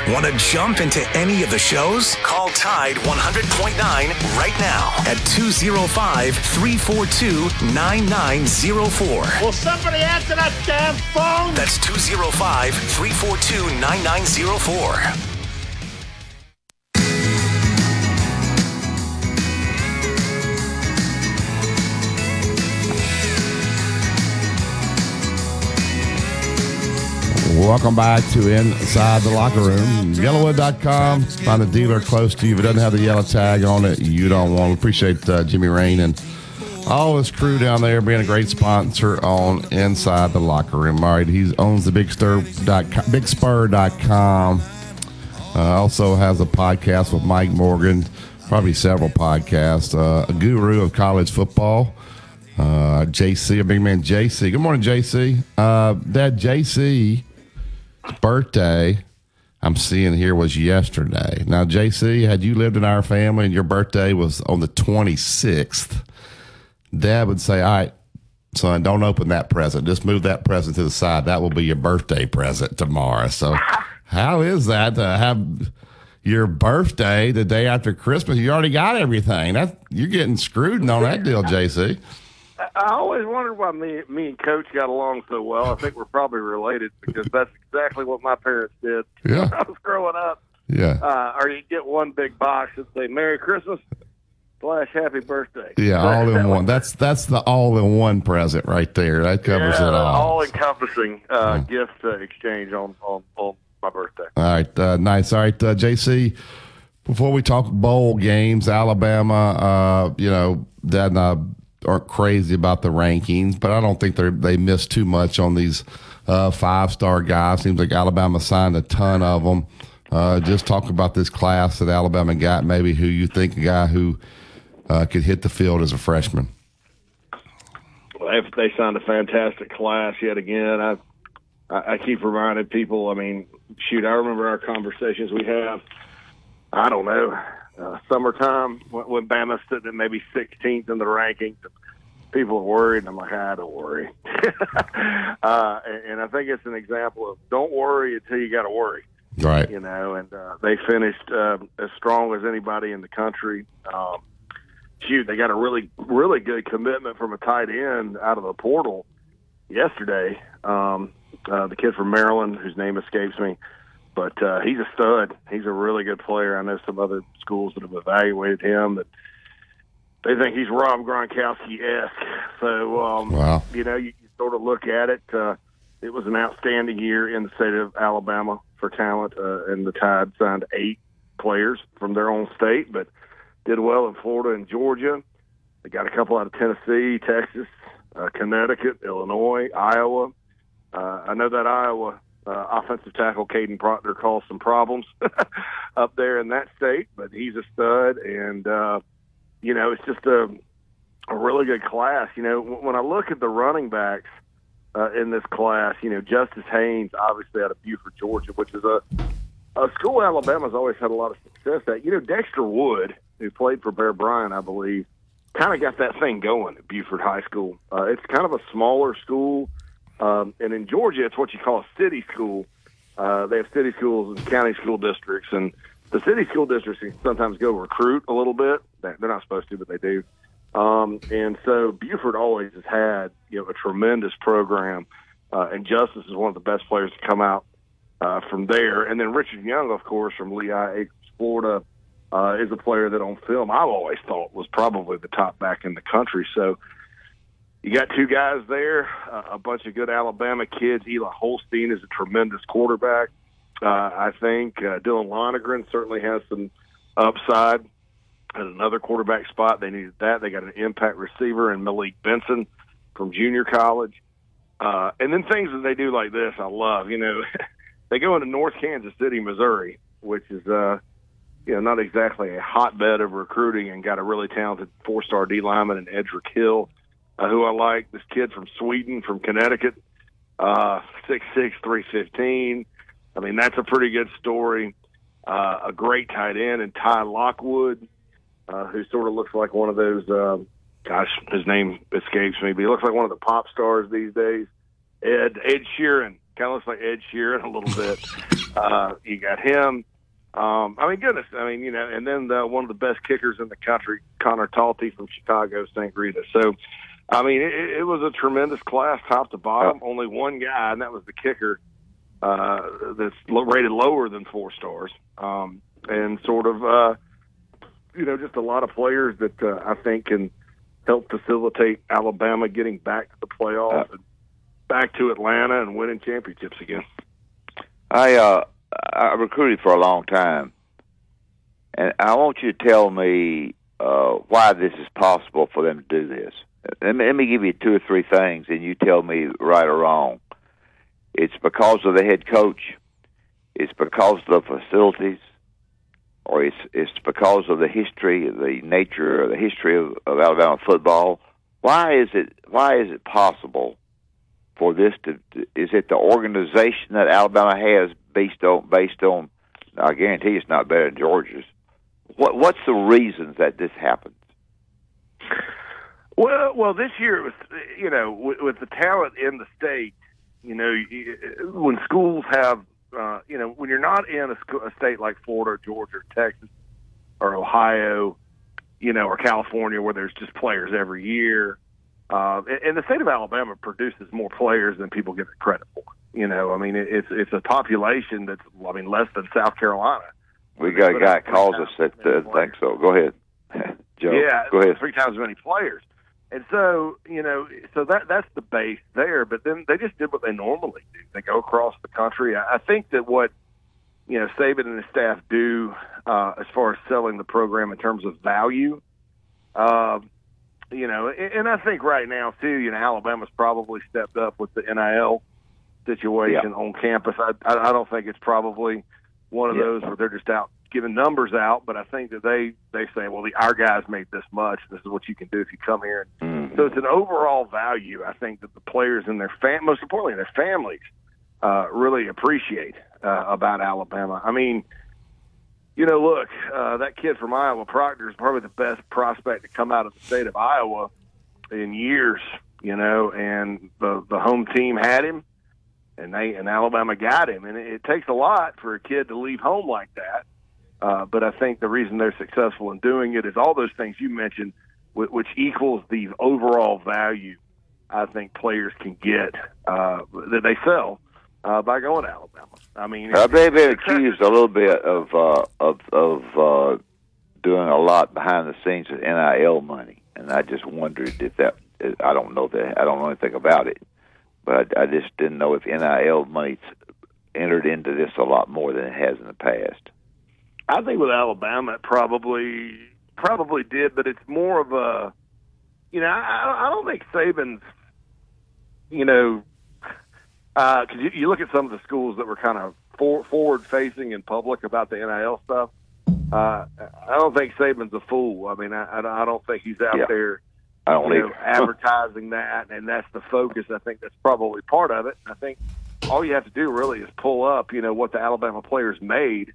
Want to jump into any of the shows? Call Tide 100.9 right now at 205 342 9904. Will somebody answer that damn phone? That's 205 342 9904. Welcome back to Inside the Locker Room. Yellawood.com. Find a dealer close to you. If it doesn't have the yellow tag on it, you don't want. Appreciate uh, Jimmy Rane and all his crew down there being a great sponsor on Inside the Locker Room. All right, he owns the Big Spur BigSpur.com. Uh, also has a podcast with Mike Morgan, probably several podcasts. Uh, a guru of college football. Uh, JC, a big man, JC. Good morning, JC. Uh, Dad, JC birthday I'm seeing here was yesterday. Now, JC, had you lived in our family and your birthday was on the 26th, Dad would say, All right, son, don't open that present. Just move that present to the side. That will be your birthday present tomorrow. So, how is that to have your birthday the day after Christmas? You already got everything. That You're getting screwed on that deal, JC. I always wondered why me, me and Coach got along so well. I think we're probably related because that's exactly what my parents did Yeah. when I was growing up. Yeah. Uh, or you get one big box and say "Merry Christmas" slash "Happy Birthday." Yeah, all in one. That's that's the all in one present right there. That covers yeah, it all. all encompassing uh, gift uh, exchange on, on on my birthday. All right, uh, nice. All right, uh, JC. Before we talk bowl games, Alabama, uh, you know, Dad and I aren't crazy about the rankings, but I don't think they they miss too much on these uh, five star guys. Seems like Alabama signed a ton of them. Uh, just talk about this class that Alabama got. Maybe who you think a guy who uh, could hit the field as a freshman. Well, they signed a fantastic class yet again, I I keep reminding people. I mean, shoot, I remember our conversations we have. I don't know, uh, summertime when, when Bama stood at maybe 16th in the rankings. People were worried, and I'm like, I don't worry. uh, and, and I think it's an example of don't worry until you got to worry. Right. You know, and uh, they finished uh, as strong as anybody in the country. Um, shoot, they got a really, really good commitment from a tight end out of the portal yesterday. Um, uh, the kid from Maryland, whose name escapes me, but uh, he's a stud. He's a really good player. I know some other schools that have evaluated him that they think he's Rob Gronkowski esque. So, um, Wow. you know, you, you sort of look at it. Uh, it was an outstanding year in the state of Alabama for talent, uh, and the Tide signed eight players from their own state, but did well in Florida and Georgia. They got a couple out of Tennessee, Texas, uh, Connecticut, Illinois, Iowa. Uh, I know that Iowa uh, offensive tackle Kadyn Proctor caused some problems up there in that state, but he's a stud, and uh, you know it's just a a really good class. You know, when I look at the running backs uh, in this class, you know Justice Haynes, obviously out of Buford, Georgia, which is a a school Alabama's always had a lot of success at. You know, Dexter Wood, who played for Bear Bryant, I believe, kind of got that thing going at Buford High School. Uh, it's kind of a smaller school. Um, and in Georgia, it's what you call a city school. Uh, they have city schools and county school districts, and the city school districts sometimes go recruit a little bit. They're not supposed to, but they do. Um, and so Buford always has had you know a tremendous program, uh, and Justice is one of the best players to come out uh, from there. And then Richard Young, of course, from Lehigh Acres, Florida, uh, is a player that on film I've always thought was probably the top back in the country. So you got two guys there, uh, a bunch of good Alabama kids. Eli Holstein is a tremendous quarterback. Uh, I think uh, Dylan Lonergan certainly has some upside at another quarterback spot. They needed that. They got an impact receiver in Malik Benson from junior college. Uh, and then things that they do like this, I love. You know, they go into North Kansas City, Missouri, which is, uh, you know, not exactly a hotbed of recruiting, and got a really talented four-star D lineman in Edric Hill uh, who I like. This kid from Sweden, from Connecticut, uh, six six three fifteen. I mean, that's a pretty good story. Uh, a great tight end, and Ty Lockwood, uh, who sort of looks like one of those. Uh, gosh, his name escapes me, but he looks like one of the pop stars these days. Ed Ed Sheeran kind of looks like Ed Sheeran a little bit. uh, you got him. Um, I mean, goodness, I mean, you know, and then the, one of the best kickers in the country, Connor Talty from Chicago, St. Rita. So, I mean, it, it was a tremendous class, top to bottom. Oh. Only one guy, and that was the kicker, uh, that's rated lower than four stars, um, and sort of, uh, you know, just a lot of players that uh, I think can help facilitate Alabama getting back to the playoffs and back to Atlanta and winning championships again. I uh, I recruited for a long time, and I want you to tell me uh, why this is possible for them to do this. Let me, let me give you two or three things, and you tell me right or wrong. It's because of the head coach. It's because of the facilities, or it's it's because of the history, the nature, the history of, of Alabama football. Why is it why is it possible for this to? Is it the organization that Alabama has based on based on? I guarantee it's not better than Georgia's. What what's the reasons that this happens? Well, well, this year it was, you know, with, with the talent in the state, you know, when schools have, uh, you know, when you're not in a, school, a state like Florida, or Georgia, or Texas, or Ohio, you know, or California, where there's just players every year, uh, and the state of Alabama produces more players than people give it credit for. You know, I mean, it's it's a population that's, I mean, less than South Carolina. We got a guy calls us that uh, thinks so. Go ahead, Joe. Yeah, go ahead. Three times as many players. And so, you know, so that that's the base there. But then they just did what they normally do. They go across the country. I, I think that what you know Saban and his staff do uh, as far as selling the program in terms of value, uh, you know, and, and I think right now too, you know, Alabama's probably stepped up with the NIL situation yeah. on campus. I I don't think it's probably one of yeah. those where they're just out giving numbers out, but I think that they they say, well, the, our guys made this much. This is what you can do if you come here. Mm-hmm. So it's an overall value. I think that the players and their fam, most importantly, their families, uh, really appreciate uh, about Alabama. I mean, you know, look, uh, that kid from Iowa, Proctor, is probably the best prospect to come out of the state of Iowa in years. You know, and the the home team had him, and they and Alabama got him, and it, it takes a lot for a kid to leave home like that. Uh, but I think the reason they're successful in doing it is all those things you mentioned, which, which equals the overall value I think players can get uh, that they sell uh, by going to Alabama. I mean, uh, they've been accused a little bit of uh, of of uh, doing a lot behind the scenes with NIL money, and I just wondered if that. I don't know that. I don't know anything about it, but I, I just didn't know if NIL money entered into this a lot more than it has in the past. I think with Alabama, it probably probably did, but it's more of a, you know, I, I don't think Saban's you know, because you, you look at some of the schools that were kind of for, forward facing in public about the NIL stuff. Uh, I don't think Saban's a fool. I mean, I, I don't think he's out Yeah. there I don't know, advertising that, and that's the focus. I think that's probably part of it. I think all you have to do really is pull up, you know, what the Alabama players made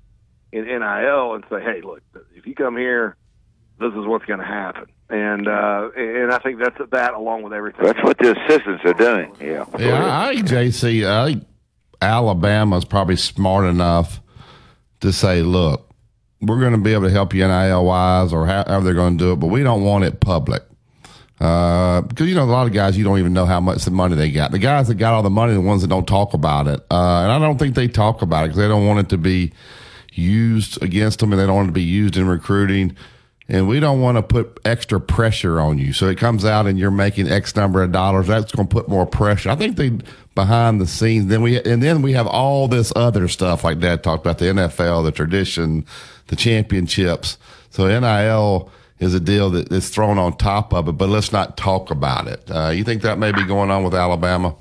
in NIL and say, hey, look, if you come here, this is what's going to happen. And uh, and I think that's that along with everything. That's what the assistants are doing. Yeah. Yeah, I think JC, I think Alabama's probably smart enough to say, look, we're going to be able to help you NIL wise or however they're going to do it, but we don't want it public. Uh, because you know a lot of guys you don't even know how much the money they got. The guys that got all the money, are the ones that don't talk about it, uh, and I don't think they talk about it because they don't want it to be used against them, and they don't want to be used in recruiting. And we don't want to put extra pressure on you. So it comes out and you're making X number of dollars. That's going to put more pressure. I think they behind the scenes. Then we and then we have all this other stuff like Dad talked about the NFL, the tradition, the championships. So NIL is a deal that is thrown on top of it. But let's not talk about it. Uh, you think that may be going on with Alabama?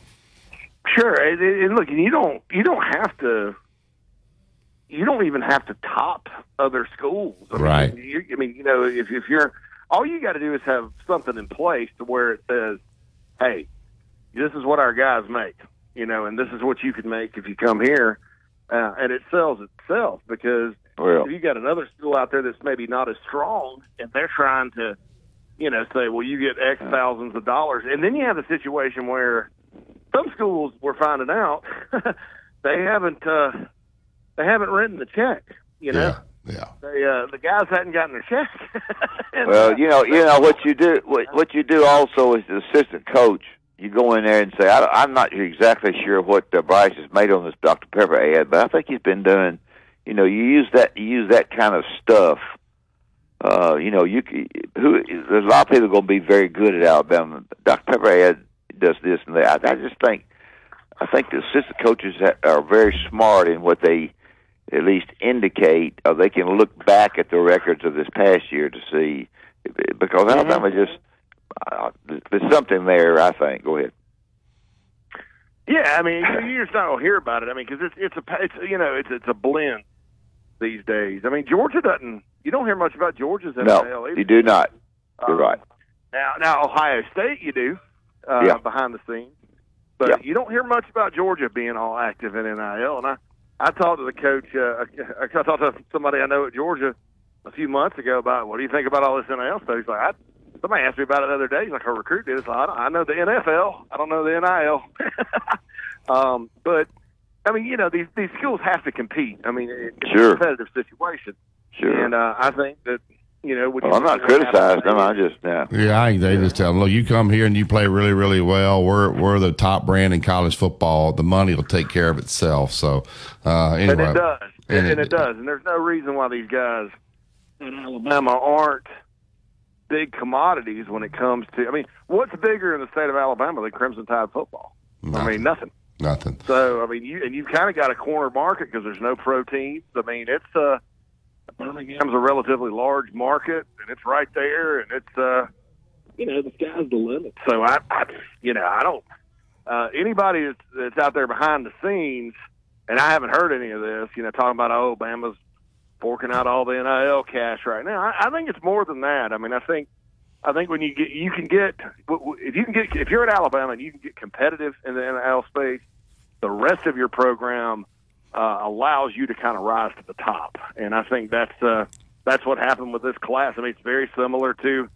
Sure, and, and look, you don't you don't have to. You don't even have to top other schools. I mean, Right. You, I mean, you know, if if you're all you got to do is have something in place to where it says, "Hey, this is what our guys make," you know, and this is what you can make if you come here, uh, and it sells itself because Well. if you got another school out there that's maybe not as strong, and they're trying to, you know, say, "Well, you get X thousands of dollars," and then you have a situation where some schools we're finding out they haven't uh, they haven't written the check. You know, yeah, they uh, the guys hadn't gotten their check. And, Well, uh, you know, you know what you do. What, what you do also is the assistant coach. You go in there and say, I, I'm not exactly sure what uh, Bryce has made on this Dr Pepper ad, but I think he's been doing. You know, you use that you use that kind of stuff. Uh, you know, you c- who there's a lot of people going to be very good at Alabama. Dr Pepper ad does this and that. I, I just think I think the assistant coaches ha- are very smart in what they at least indicate, or they can look back at the records of this past year to see, because Alabama just uh, there's something there. I think. Go ahead. yeah, I mean, you- you're just not gonna hear about it. I mean, because it's it's a it's you know it's it's a blend these days. I mean, Georgia doesn't. You don't hear much about Georgia's NIL No, either. you do not. You're Um, right. Now, now Ohio State, you do uh, Yeah. behind the scenes, but Yeah. you don't hear much about Georgia being all active in NIL. And I, I talked to the coach. Uh, I, I talked to somebody I know at Georgia a few months ago about what do you think about all this NIL stuff. He's like, I, somebody asked me about it the other day. He's like, a recruit did. It's like, I, I know the NFL. I don't know the NIL. um, but I mean, you know, these these schools have to compete. I mean, it's Sure. a competitive situation. Sure. And uh, I think that you know, when Well, I'm not see what happened- criticizing them. I just yeah. Yeah, I think they just tell them, look, you come here and you play really, really well. We're we're the top brand in college football. The money will take care of itself. So uh, anyway, And it does. And And, it- it, does. And there's no reason why these guys in Alabama aren't big commodities when it comes to. I mean, what's bigger in the state of Alabama than Crimson Tide football? I mean, nothing. Nothing. So I mean, you and you've kind of got a corner market because there's no pro teams. I mean, it's uh, Birmingham's a relatively large market, and it's right there, and it's uh, you know, the sky's the limit. So I, I you know, I don't. Uh, anybody that's, out there behind the scenes, and I haven't heard any of this. You know, talking about oh, Bama's forking out all the NIL cash right now. I, I think it's more than that. I mean, I think I think when you get you can get if you can get if you're at Alabama and you can get competitive in the NIL space, the rest of your program uh, allows you to kind of rise to the top. And I think that's uh, that's what happened with this class. I mean, it's very similar to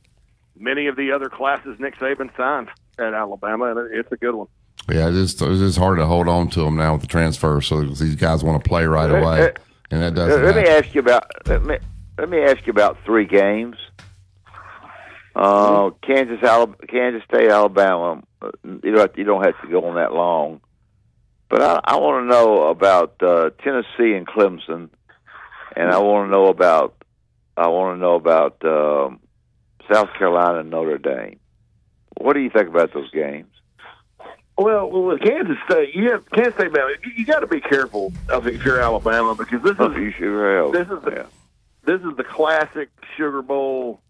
many of the other classes Nick Saban signed at Alabama, and it's a good one. yeah, it's just, it's just hard to hold on to them now with the transfer. So these guys want to play right away, and that doesn't. let me ask you about let me let me ask you about three games. Uh, Kansas, Alabama, Kansas State, Alabama. You don't have, you don't have to go on that long, but I, I want to know about uh, Tennessee and Clemson, and I want to know about I want to know about um, South Carolina and Notre Dame. What do you think about those games? Well, well, with Kansas State, you have Kansas State, Bama. You, you got to be careful. Think if you're Alabama, because this Oh, is sure this is the this is the classic Sugar Bowl.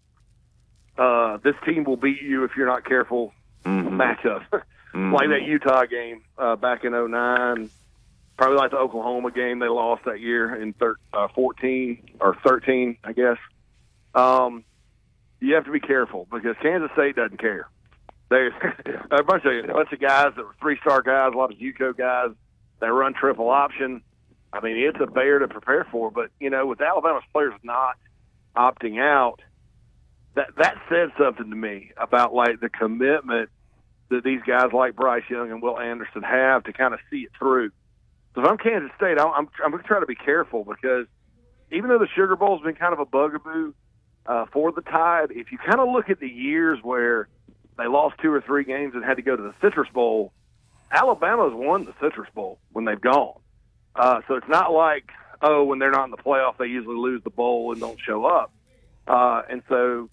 Uh, this team will beat you if you're not careful. Mm-hmm. Matchup. mm-hmm. like that Utah game uh, back in '09. Probably like the Oklahoma game they lost that year in thir- uh, 14 or 13, I guess. Um, you have to be careful because Kansas State doesn't care. There's a bunch of a bunch of guys that were three star guys, a lot of JUCO guys that run triple option. I mean, it's a bear to prepare for. But you know, with Alabama's players not opting out, that that said something to me about like the commitment that these guys like Bryce Young and Will Anderson have to kind of see it through. So if I'm Kansas State, I'm I'm, going to try to be careful because even though the Sugar Bowl's been kind of a bugaboo uh, for the Tide, if you kind of look at the years where they lost two or three games and had to go to the Citrus Bowl, Alabama's won the Citrus Bowl when they've gone. Uh, so it's not like oh, when they're not in the playoff, they usually lose the bowl and don't show up. Uh, and so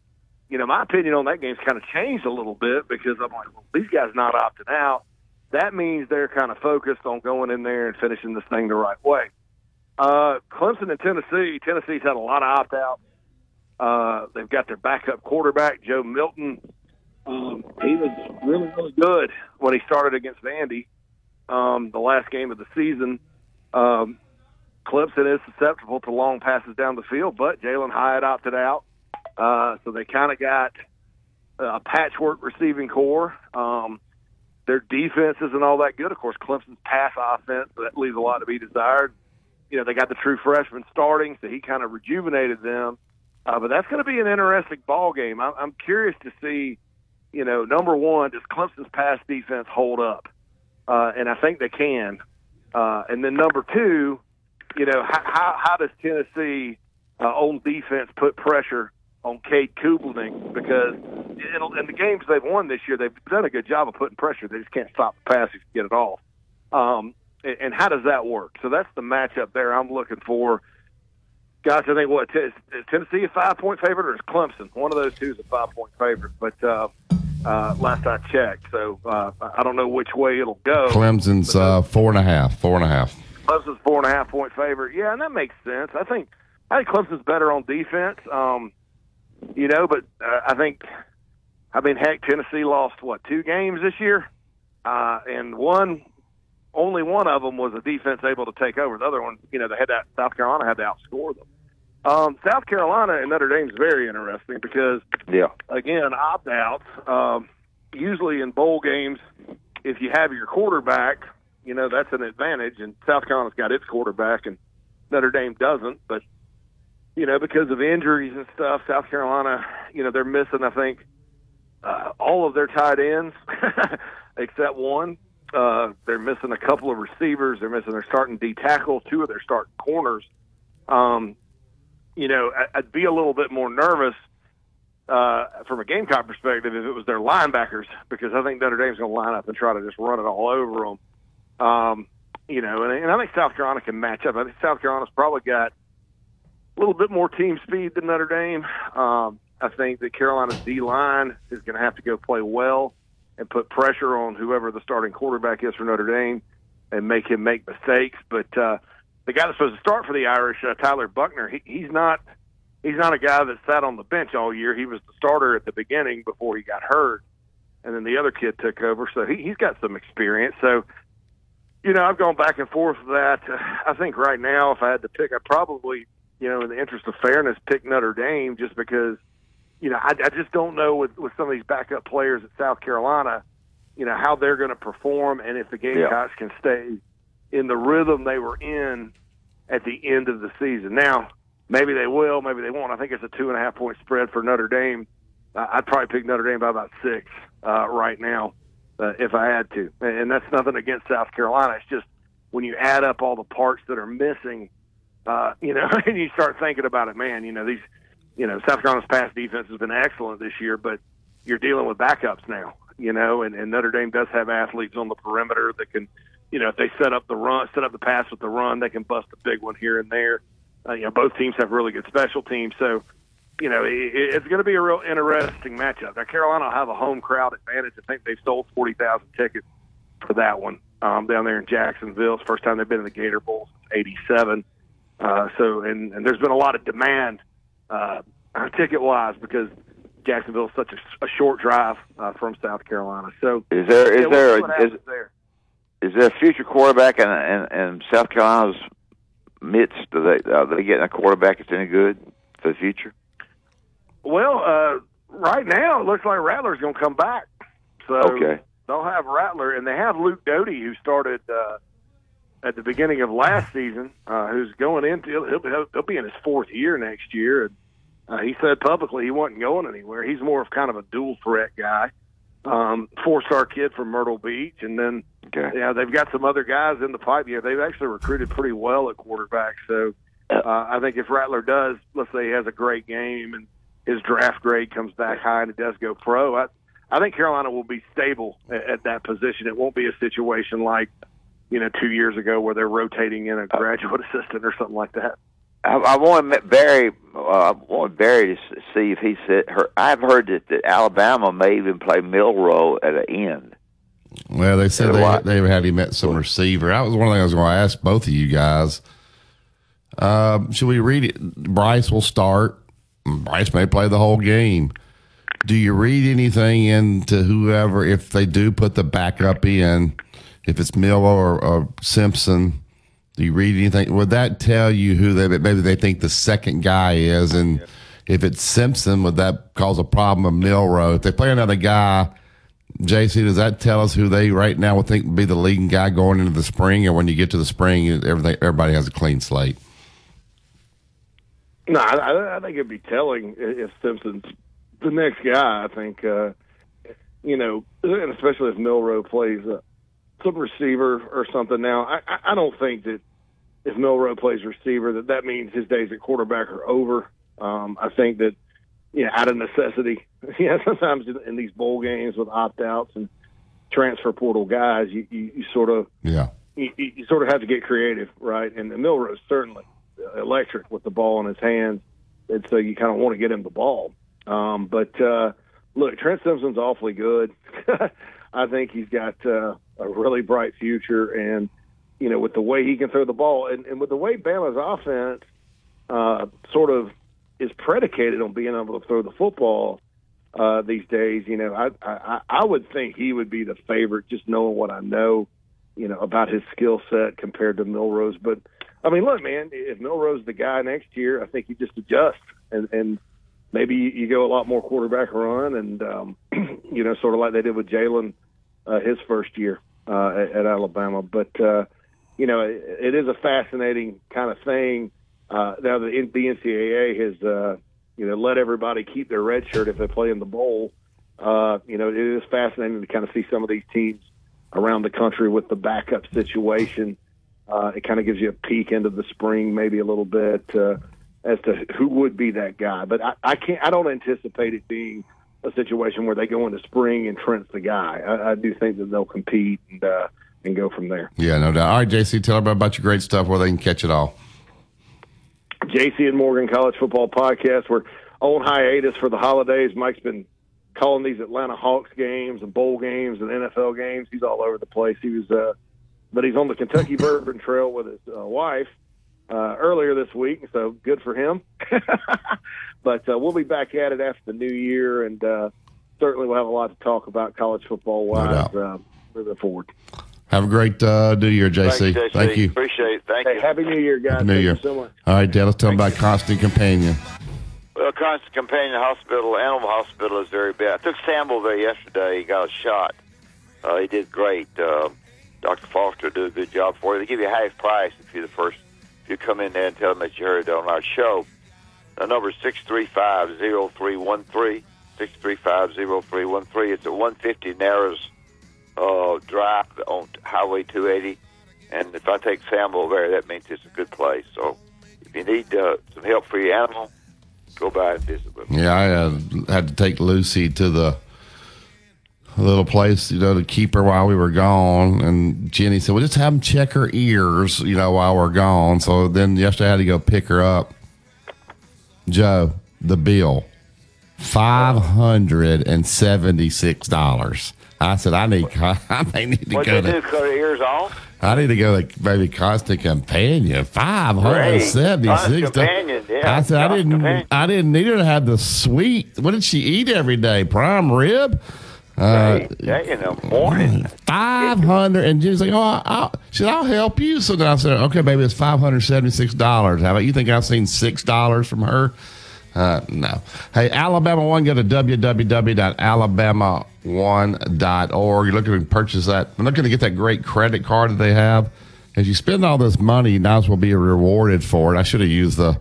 you know, my opinion on that game's kind of changed a little bit because I'm like, well, these guys not opting out. That means they're kind of focused on going in there and finishing this thing the right way. Uh, Clemson and Tennessee. Tennessee's had a lot of opt outs. Uh, they've got their backup quarterback, Joe Milton. Um, he was really, really good when he started against Vandy, um, the last game of the season. Um, Clemson is susceptible to long passes down the field, but Jalin Hyatt opted out. Uh, so they kind of got a patchwork receiving corps. Um, their defense isn't all that good. Of course, Clemson's pass offense that leaves a lot to be desired. You know, they got the true freshman starting, so he kind of rejuvenated them. Uh, but that's going to be an interesting ball game. I'm, I'm curious to see. You know, number one, does Clemson's pass defense hold up? Uh, and I think they can. Uh, and then number two, you know, how, how, how does Tennessee uh, on defense put pressure on Cade Klubnik because in the games they've won this year, they've done a good job of putting pressure. They just can't stop the pass if you get it off. Um, and, and how does that work? So that's the matchup there I'm looking for. Guys, I think what is Tennessee a five point favorite or is Clemson? One of those two is a five point favorite, but uh, uh, last I checked, so uh, I don't know which way it'll go. Clemson's uh, four and a half, four and a half. Clemson's four and a half point favorite. Yeah, and that makes sense. I think I think Clemson's better on defense. Um, you know, but uh, I think, I mean, heck, Tennessee lost what two games this year, uh, and one, only one of them was a defense able to take over. The other one, you know, they had that South Carolina had to outscore them. Um, South Carolina and Notre Dame is very interesting because, yeah, again, opt outs. Um, usually in bowl games, if you have your quarterback, you know that's an advantage. And South Carolina's got its quarterback, and Notre Dame doesn't. But you know, because of injuries and stuff, South Carolina, you know, they're missing, I think, uh, all of their tight ends except one. Uh, they're missing a couple of receivers. They're missing their starting D tackle, two of their starting corners. Um, you know, I'd be a little bit more nervous uh, from a Gamecock perspective if it was their linebackers because I think Notre Dame's going to line up and try to just run it all over them. Um, you know, and, and I think South Carolina can match up. I think South Carolina's probably got – a little bit more team speed than Notre Dame. Um, I think that Carolina's D line is going to have to go play well and put pressure on whoever the starting quarterback is for Notre Dame and make him make mistakes. But uh, the guy that's supposed to start for the Irish, uh, Tyler Buchner, he, he's not he's not a guy that sat on the bench all year. He was the starter at the beginning before he got hurt, and then the other kid took over. So he, he's got some experience. So you know, I've gone back and forth with that. I think right now, if I had to pick, I probably you know, in the interest of fairness, pick Notre Dame just because, you know, I, I just don't know with, with some of these backup players at South Carolina, you know, how they're going to perform and if the Gamecocks yeah. can stay in the rhythm they were in at the end of the season. Now, maybe they will, maybe they won't. I think it's a two and a half point spread for Notre Dame. Uh, I'd probably pick Notre Dame by about six uh, right now uh, if I had to. And that's nothing against South Carolina. It's just when you add up all the parts that are missing uh, you know, and you start thinking about it, man, you know, these, you know, South Carolina's pass defense has been excellent this year, but you're dealing with backups now, you know, and, and Notre Dame does have athletes on the perimeter that can, you know, if they set up the run, set up the pass with the run, they can bust a big one here and there. Uh, you know, both teams have really good special teams, so you know, it, it's going to be a real interesting matchup. Now, Carolina will have a home crowd advantage. I think they've sold 40,000 tickets for that one um, down there in Jacksonville. It's the first time they've been in the Gator Bowl since 87. Uh, so, and, and there's been a lot of demand uh, ticket wise because Jacksonville's such a, a short drive uh, from South Carolina. So Is there is yeah, we'll there see what is, happens there. is there a future quarterback in in, in South Carolina's midst? Are they are they getting a quarterback that's any good for the future? Well, uh, right now it looks like Rattler's going to come back. So Okay. they'll have Rattler, and they have Luke Doty, who started uh, at the beginning of last season, uh, who's going into he'll, he'll, he'll be in his fourth year next year. And uh, he said publicly he wasn't going anywhere. He's more of kind of a dual threat guy, um, four star kid from Myrtle Beach, and then yeah, they've got some other guys in the pipe. Yeah, they've actually recruited pretty well at quarterback. So uh, I think if Rattler does, let's say he has a great game and his draft grade comes back high and it does go pro, I, I think Carolina will be stable at, at that position. It won't be a situation like you know two years ago where they're rotating in a graduate assistant or something like that. I, I want Barry. Uh, I want Barry to see if he said. Her, I've heard that, that Alabama may even play Milroe at an end. Well, they said Yeah, they, why- they had him at some receiver. That was one thing I was going to ask both of you guys. Um, should we read it? Bryce will start. Bryce may play the whole game. Do you read anything into whoever, if they do put the backup in, if it's Miller or, or Simpson? Do you read anything? Would that tell you who they maybe they think the second guy is? And if it's Simpson, would that cause a problem of Milroe? If they play another guy, JC, does that tell us who they right now would think would be the leading guy going into the spring, or when you get to the spring, everything everybody has a clean slate? No, I, I think it'd be telling if Simpson's the next guy. I think, uh, you know, and especially if Milroe plays uh, some receiver or something. Now, I, I- don't think that if Milroe plays receiver, that that means his days at quarterback are over. Um, I think that, you know, out of necessity, yeah, sometimes in, in these bowl games with opt outs and transfer portal guys, you, you, you sort of Yeah. you, you you sort of have to get creative, right? And Milroe's certainly electric with the ball in his hands, and so you kind of want to get him the ball. Um, but uh, look, Trent Simpson's awfully good. I think he's got uh, a really bright future, and you know, with the way he can throw the ball, and, and with the way Bama's offense uh, sort of is predicated on being able to throw the football uh, these days. You know, I, I I would think he would be the favorite, just knowing what I know, you know, about his skill set compared to Milroe's. But I mean, look, man, if Milroe's the guy next year, I think you just adjust and and maybe you, go a lot more quarterback run, and um, you know, sort of like they did with Jalen uh, his first year uh, at, at Alabama. But uh, you know, it, it is a fascinating kind of thing. Uh, now the, the NCAA has uh, you know let everybody keep their red shirt if they play in the bowl. Uh, you know, it is fascinating to kind of see some of these teams around the country with the backup situation. Uh, it kind of gives you a peek into the spring, maybe a little bit uh, as to who would be that guy. But I, I can't. I don't anticipate it being a situation where they go into spring and Trent's the guy. I, I do think that they'll compete and uh, and go from there. Yeah, no doubt. All right, JC, tell everybody about your great stuff where they can catch it all. JC and Morgan College Football Podcast. We're on hiatus for the holidays. Mike's been calling these Atlanta Hawks games and bowl games and NFL games. He's all over the place. He was, uh, but he's on the Kentucky Bourbon Trail with his uh, wife uh, earlier this week, so good for him. but uh, we'll be back at it after the new year, and uh, certainly we'll have a lot to talk about college football wise uh, moving forward. Have a great uh, New Year, JC. Thanks, JC. Thank you. Appreciate it. Thank Hey, you. Happy New Year, guys. Happy New Thank Year. you so much. All right, Dad, let's tell them about Constant Companion. Well, Constant Companion Hospital, Animal Hospital is very bad. I took Sample there yesterday. He got a shot. Uh, he did great. Uh, Dr. Foster did a good job for you. They give you half price if you're the first. You come in there and tell them that you heard on our show. The number six three five zero three one three. Six three five zero three one three. It's at one fifty Narrows uh, Drive on Highway two eighty. And if I take Sample there, that means it's a good place. So if you need uh, some help for your animal, go by and visit with them. Yeah, I uh, had to take Lucy to the little place, you know, to keep her while we were gone. And Jenny said, well, just have them check her ears, you know, while we're gone. So then yesterday I had to go pick her up. Joe, the bill, $576. I said, I need, I may need to What go they to. do? Cut her ears off? I need to go to maybe Constant Companion. Five hundred seventy Constant six. Yeah. I said I didn't. Companion. I didn't need her to have the sweet. What did she eat every day? Prime rib. Uh, Yeah, in the morning. Five hundred, and Jenny's like, "Oh, I, I'll, she said I'll help you." So then I said, "Okay, baby, it's five hundred seventy-six dollars. How about you think I've seen six dollars from her?" Uh, no. Hey, Alabama One, go to www.alabama1.org. You're looking to purchase that. I'm looking to get that great credit card that they have. As you spend all this money, you might as well be rewarded for it. I should have used the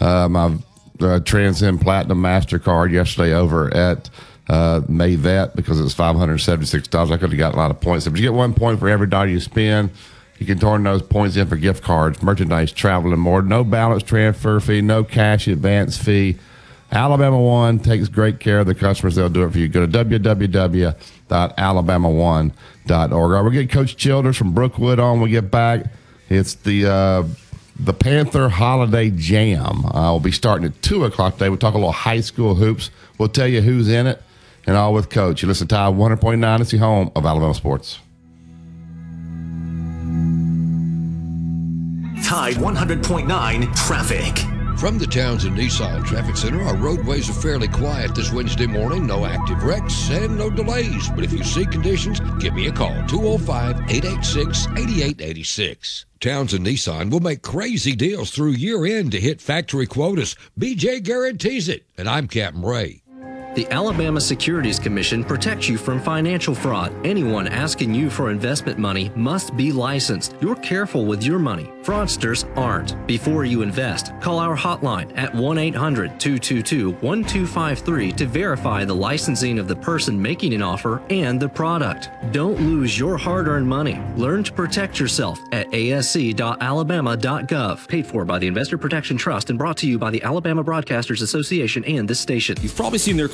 uh, my uh, Transcend Platinum Mastercard yesterday over at uh, that because it's five hundred seventy six dollars. I could have got a lot of points, but you get one point for every dollar you spend. You can turn those points in for gift cards, merchandise, travel, and more. No balance transfer fee, no cash advance fee. Alabama One takes great care of the customers. They'll do it for you. Go to www.alabama1.org. All right, we're getting Coach Childers from Brookwood on. We get back. It's the uh, the Panther Holiday Jam. Uh, we'll be starting at two o'clock today. We'll talk a little high school hoops. We'll tell you who's in it and all with Coach. You listen to Tide 100.9. It's the home of Alabama sports. Tide 100.9 traffic. From the towns Townsend Nissan Traffic Center, our roadways are fairly quiet this Wednesday morning. No active wrecks and no delays. But if you see conditions, give me a call 205 886 8886. Townsend Nissan will make crazy deals through year end to hit factory quotas. BJ guarantees it. And I'm Captain Ray. The Alabama Securities Commission protects you from financial fraud. Anyone asking you for investment money must be licensed. You're careful with your money. Fraudsters aren't. Before you invest, call our hotline at 1 800 222 1253 to verify the licensing of the person making an offer and the product. Don't lose your hard earned money. Learn to protect yourself at asc.alabama.gov. Paid for by the Investor Protection Trust and brought to you by the Alabama Broadcasters Association and this station. You've probably seen their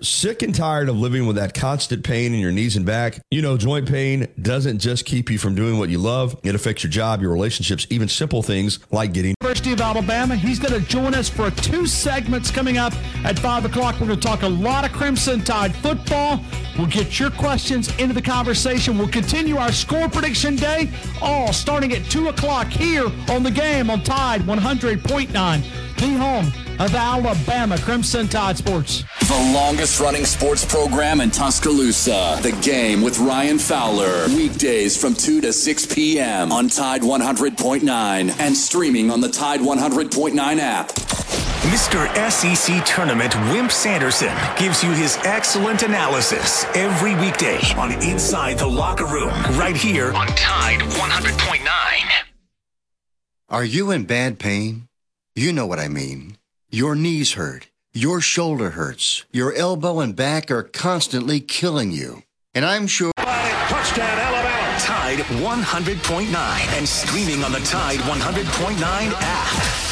sick and tired of living with that constant pain in your knees and back, you know joint pain doesn't just keep you from doing what you love, it affects your job, your relationships, even simple things like getting. University of Alabama. He's going to join us for two segments coming up at 5 o'clock. We're going to talk a lot of Crimson Tide football. We'll get your questions into the conversation. We'll continue our score prediction day, all starting at 2 o'clock here on the game on Tide 100.9, the home of Alabama Crimson Tide Sports. The longest running sports program in Tuscaloosa. The game with Ryan Fowler. Weekdays from 2 to 6 p.m. on Tide 100.9 and streaming on the Tide 100.9 app. Mr. SEC Tournament Wimp Sanderson gives you his excellent analysis every weekday on Inside the Locker Room, right here on Tide 100.9. Are you in bad pain? You know what I mean. Your knees hurt. Your shoulder hurts. Your elbow and back are constantly killing you. And I'm sure. Touchdown, Alabama. Tide 100.9 and streaming on the Tide 100.9 app.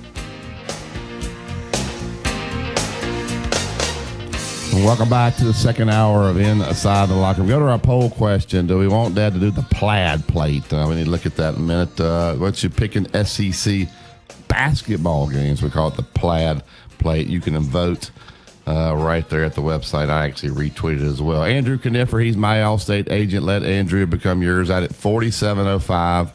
Welcome back to the second hour of Inside the Locker Room. Go to our poll question. Do we want Dad to do the plaid plate? Uh, we need to look at that in a minute. Uh, once you pick an SEC basketball games, we call it the plaid plate. You can vote uh, right there at the website. I actually retweeted as well. Andrew Kniffer, he's my Allstate agent. Let Andrew become yours out at 4705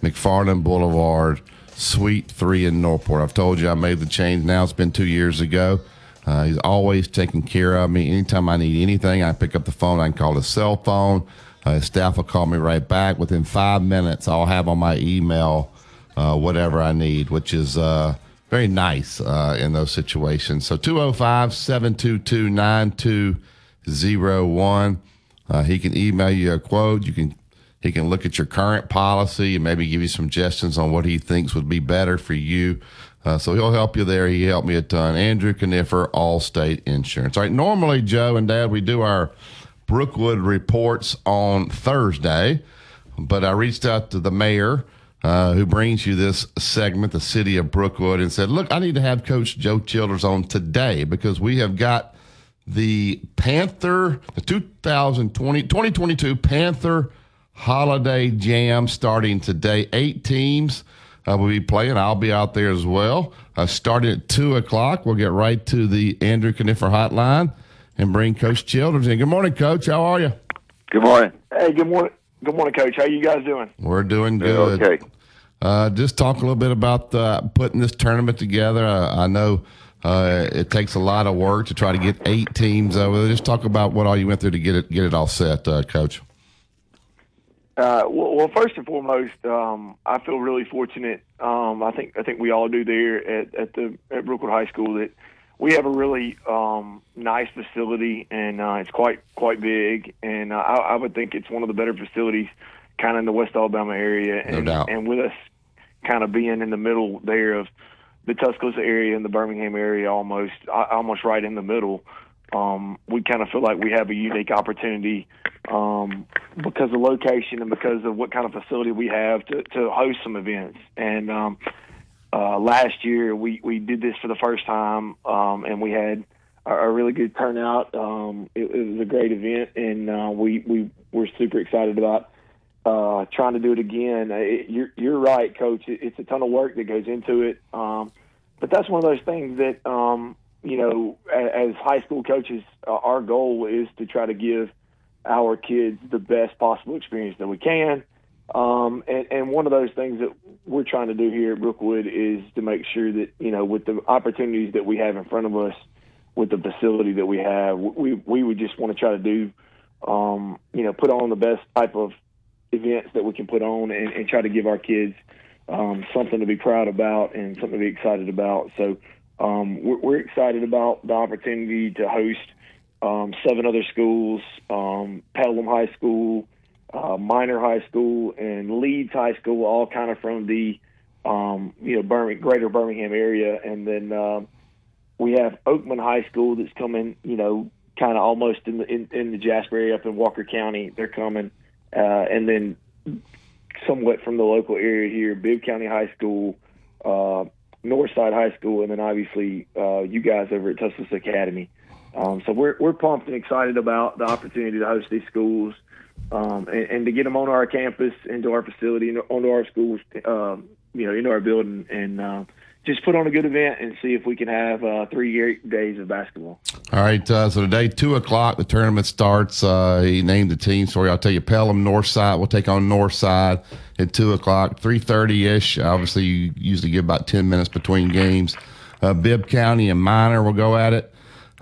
McFarland Boulevard, Suite 3 in Northport. I've told you I made the change now. It's been two years ago. Uh, he's always taking care of me. Anytime I need anything, I pick up the phone. I can call his cell phone. Uh, his staff will call me right back. Within five minutes, I'll have on my email uh, whatever I need, which is uh, very nice uh, in those situations. So 205 722 9201. Uh, he can email you a quote. You can he can look at your current policy and maybe give you some suggestions on what he thinks would be better for you. Uh, so he'll help you there. He helped me a ton. Andrew Conifer, Allstate Insurance. All right. Normally, Joe and Dad, we do our Brookwood reports on Thursday, but I reached out to the mayor. Uh, who brings you this segment, the city of Brookwood, and said, Look, I need to have Coach Joe Childers on today because we have got the Panther, the 2020, 2022 Panther Holiday Jam starting today. Eight teams uh, will be playing. I'll be out there as well. Uh, starting at 2 o'clock, we'll get right to the Andrew Conifer hotline and bring Coach Childers in. Good morning, Coach. How are you? Good morning. Hey, good morning. Good morning, Coach. How you guys doing? We're doing good. Okay. Uh, just talk a little bit about uh, putting this tournament together. Uh, I know uh, it takes a lot of work to try to get eight teams over there. Just talk about what all you went through to get it get it all set, uh, Coach. Uh, well, well, first and foremost, um, I feel really fortunate. Um, I think I think we all do there at, at the at Brookwood High School that we have a really um, nice facility and uh, it's quite quite big. And uh, I, I would think it's one of the better facilities, kind of in the West Alabama area. And, No doubt. and with us, kind of being in the middle there of the Tuscaloosa area and the Birmingham area, almost almost right in the middle. Um, we kind of feel like we have a unique opportunity um, because of location and because of what kind of facility we have to, to host some events. And um, uh, last year we, we did this for the first time, um, and we had a, a really good turnout. Um, it, it was a great event, and uh, we we were super excited about uh, trying to do it again. Uh, It, you're you're right, Coach. It, it's a ton of work that goes into it, um, but that's one of those things that you know, as, high school coaches, uh, our goal is to try to give our kids the best possible experience that we can. Um, and, and one of those things that we're trying to do here at Brookwood is to make sure that, you know, with the opportunities that we have in front of us, with the facility that we have, we, we would just want to try to do, um, you know, put on the best type of events that we can put on and, and try to give our kids um, something to be proud about and something to be excited about. So um, we're, we're excited about the opportunity to host um, seven other schools, um, Pelham High School, uh, Minor High School, and Leeds High School, all kind of from the um, you know Birmingham, greater Birmingham area, and then um, we have Oakman High School that's coming, you know, kind of almost in the in, in the Jasper area up in Walker County. They're coming, uh, and then somewhat from the local area here, Bibb County High School, uh, Northside High School, and then obviously uh, you guys over at Tuscaloosa Academy. Um, so we're we're pumped and excited about the opportunity to host these schools um, and, and to get them on our campus, into our facility, and onto our schools, um, you know, into our building, and uh, just put on a good event and see if we can have uh, three days of basketball. All right, uh, so today, 2 o'clock, the tournament starts. Uh, he named the team Sorry. I'll tell you, Pelham Northside will take on Northside at 2 o'clock. 3.30ish, obviously, you usually give about 10 minutes between games. Uh, Bibb County and Minor will go at it.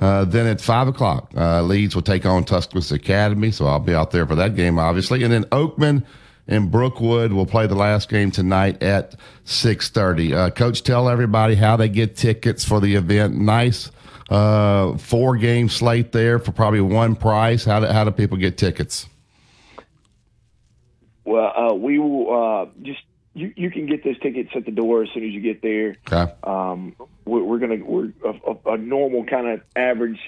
Uh, then at 5 o'clock, uh, Leeds will take on Tuscaloosa Academy, so I'll be out there for that game, obviously. And then Oakman and Brookwood will play the last game tonight at 6.30. Uh, Coach, tell everybody how they get tickets for the event. Nice uh, four game slate there for probably one price. How do, how do people get tickets? Well, uh, we will uh, just you, you can get those tickets at the door as soon as you get there. Okay. Um, we're, we're gonna we're a, a, a normal kind of average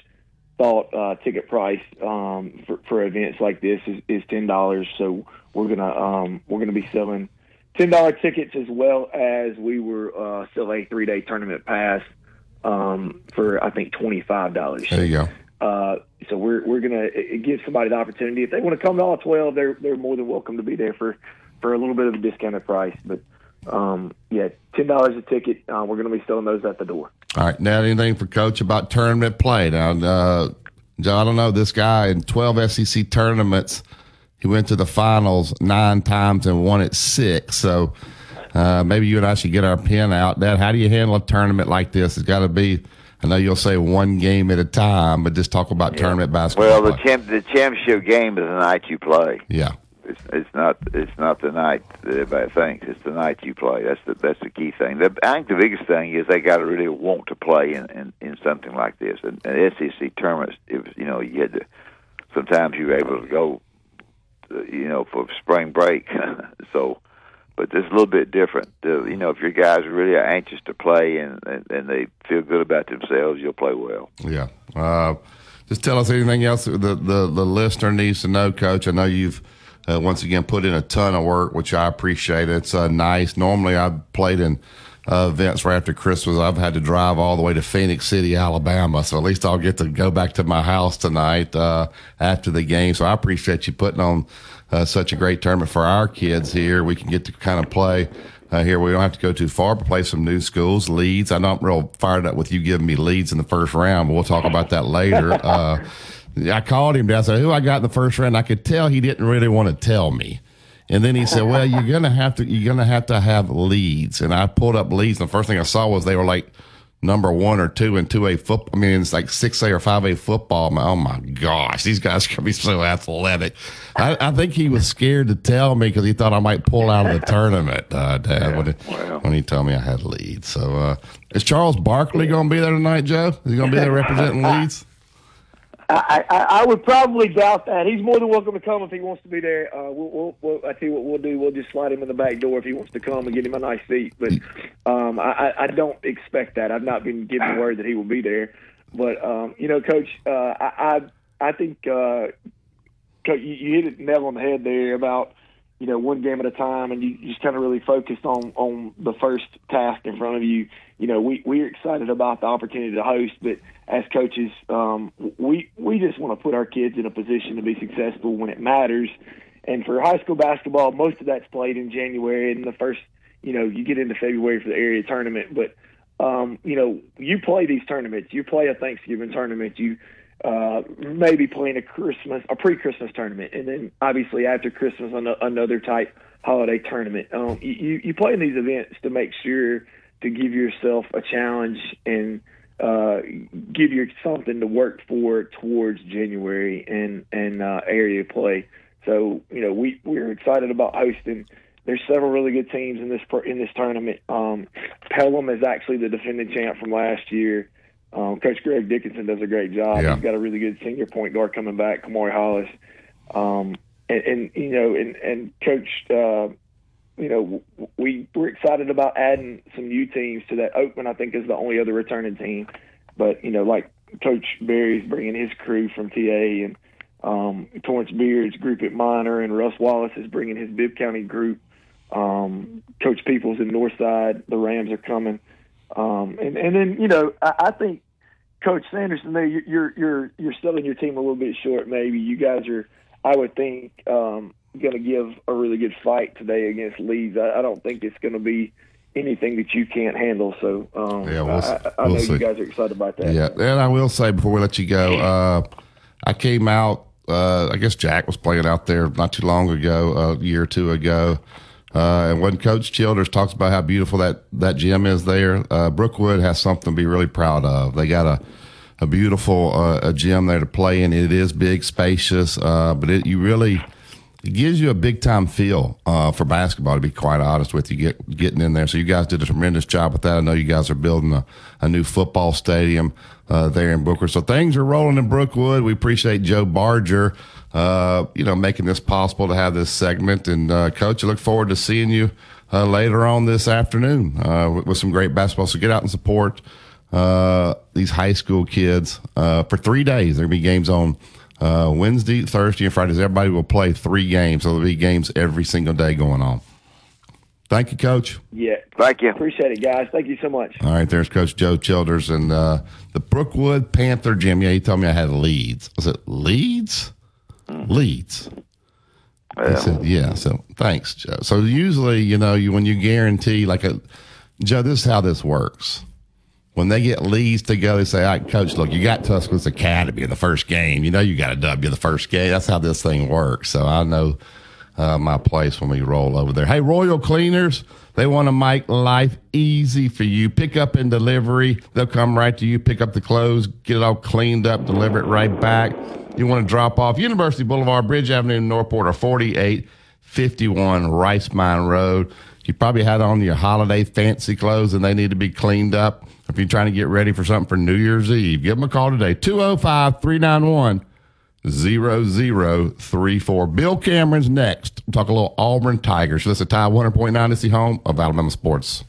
thought uh, ticket price um, for, for events like this is, is ten dollars. So we're gonna um, we're gonna be selling ten dollar tickets as well as we were uh, selling a three day tournament pass um, for I think twenty five dollars. There you go. Uh, so we're we're gonna give somebody the opportunity if they want to come to all twelve, they're they're more than welcome to be there for for a little bit of a discounted price. But um, yeah, ten dollars a ticket. Uh, we're gonna be selling those at the door. All right. Now, anything for Coach about tournament play? Now, uh, I don't know. This guy in 12 SEC tournaments, he went to the finals nine times and won it six. So uh, maybe you and I should get our pen out. Dad, how do you handle a tournament like this? It's got to be, I know you'll say one game at a time, but just talk about tournament basketball. Well, the champ, the championship game is the night you play. Yeah. It's it's not it's not the night that everybody thinks. It's the night you play. That's the that's the key thing. The, I think the biggest thing is they got to really want to play in, in in something like this. And, and SEC tournaments, it was, you know, you had to. Sometimes you were able to go, you know, for spring break. so, but it's a little bit different. Uh, you know, if your guys really are anxious to play and, and and they feel good about themselves, you'll play well. Yeah. Uh, just tell us anything else the, the the listener needs to know, Coach. I know you've uh, once again put in a ton of work, which I appreciate. It's uh, nice. Normally, I've played in uh, events right after Christmas. I've had to drive all the way to Phenix City, Alabama. So at least I'll get to go back to my house tonight uh, after the game. So I appreciate you putting on uh, such a great tournament for our kids here. We can get to kind of play. Uh, here we don't have to go too far, but play some new schools, Leeds. I know I'm real fired up with you giving me Leeds in the first round, but we'll talk about that later. Uh, I called him. I said, "Who I got in the first round?" I could tell he didn't really want to tell me. And then he said, "Well, you're gonna have to you're gonna have to have Leeds." And I pulled up Leeds, and the first thing I saw was they were like number one or two in two A football. I mean, it's like six A or five A football. Oh my gosh, these guys can be so athletic. I, I think he was scared to tell me because he thought I might pull out of the tournament, uh, Dad, yeah, when, wow. when he told me I had Leeds. So, uh, is Charles Barkley going to be there tonight, Joe? Is he going to be there representing Leeds? I, I, I would probably doubt that. He's more than welcome to come if he wants to be there. Uh, we'll, we'll, we'll, I tell you what we'll do. We'll just slide him in the back door if he wants to come and get him a nice seat. But um, I, I don't expect that. I've not been given word that he will be there. But um, you know, Coach, uh, I, I I think uh, you, you hit it nail on the head there about you know one game at a time, and you just kind of really focused on on the first task in front of you. You know, we we're excited about the opportunity to host, but as coaches, um, we we just want to put our kids in a position to be successful when it matters. And for high school basketball, most of that's played in January, and the first, you know, you get into February for the area tournament. But um, you know, you play these tournaments. You play a Thanksgiving tournament. You uh, maybe playing a Christmas, a pre-Christmas tournament, and then obviously after Christmas, another type holiday tournament. Um, you you play in these events to make sure to give yourself a challenge and uh, give you something to work for towards January and and uh, area play. So you know we we're excited about hosting. There's several really good teams in this in this tournament. Um, Pelham is actually the defending champ from last year. Um, Coach Greg Dickinson does a great job. Yeah. He's got a really good senior point guard coming back, Kamari Hollis. Um, and, and, you know, and, and Coach, uh, you know, we we're excited about adding some new teams to that. Oakman, I think, is the only other returning team. But you know, like Coach Berry's bringing his crew from TA, and um, Torrance Beard's group at Minor, and Russ Wallace is bringing his Bibb County group. Um, Coach Peoples in Northside, the Rams are coming, um, and and then you know, I, I think Coach Sanderson, there you're you're you're selling your team a little bit short. Maybe you guys are, I would think, um, going to give a really good fight today against Leeds. I, I don't think it's going to be anything that you can't handle. So um, yeah, we'll, I, I we'll know see. you guys are excited about that. Yeah, and I will say before we let you go, uh, I came out. Uh, I guess Jack was playing out there not too long ago, a year or two ago. Uh, and when Coach Childers talks about how beautiful that, that gym is there, uh, Brookwood has something to be really proud of. They got a a beautiful uh, a gym there to play in. It is big, spacious, uh, but it, you really it gives you a big time feel uh, for basketball. To be quite honest with you, get, getting in there. So you guys did a tremendous job with that. I know you guys are building a, a new football stadium uh, there in Booker. So things are rolling in Brookwood. We appreciate Joe Barger, uh, you know, making this possible to have this segment. And uh, coach, I look forward to seeing you uh, later on this afternoon uh, with, with, some great basketball. So get out and support these high school kids for three days. There'll be games on uh, Wednesday, Thursday, and Fridays. Everybody will play three games. So there'll be games every single day going on. Thank you, Coach. Yeah, thank you. Appreciate it, guys. Thank you so much. All right, there's Coach Joe Childers and uh, the Brookwood Panther Gym. Yeah, he told me I had Leeds. Was it Leeds? Mm. Leeds. Yeah. He said, yeah. So thanks, Joe. So usually, you know, you when you guarantee like a Joe, this is how this works when they get leads together, they say, all right, coach, look, you got Tuscaloosa Academy in the first game. You know, you got a W the first game. That's how this thing works. So I know uh, my place when we roll over there. Hey, Royal Cleaners, they want to make life easy for you. Pick up and delivery. They'll come right to you, pick up the clothes, get it all cleaned up, deliver it right back. You want to drop off, University Boulevard, Bridge Avenue, Northport, or 4851 Rice Mine Road. You probably had on your holiday fancy clothes and they need to be cleaned up. If you're trying to get ready for something for New Year's Eve, give them a call today 205 391 0034. Bill Cameron's next. We'll talk a little Auburn Tigers. Listen, Tide 100.9 is the home of Alabama Sports.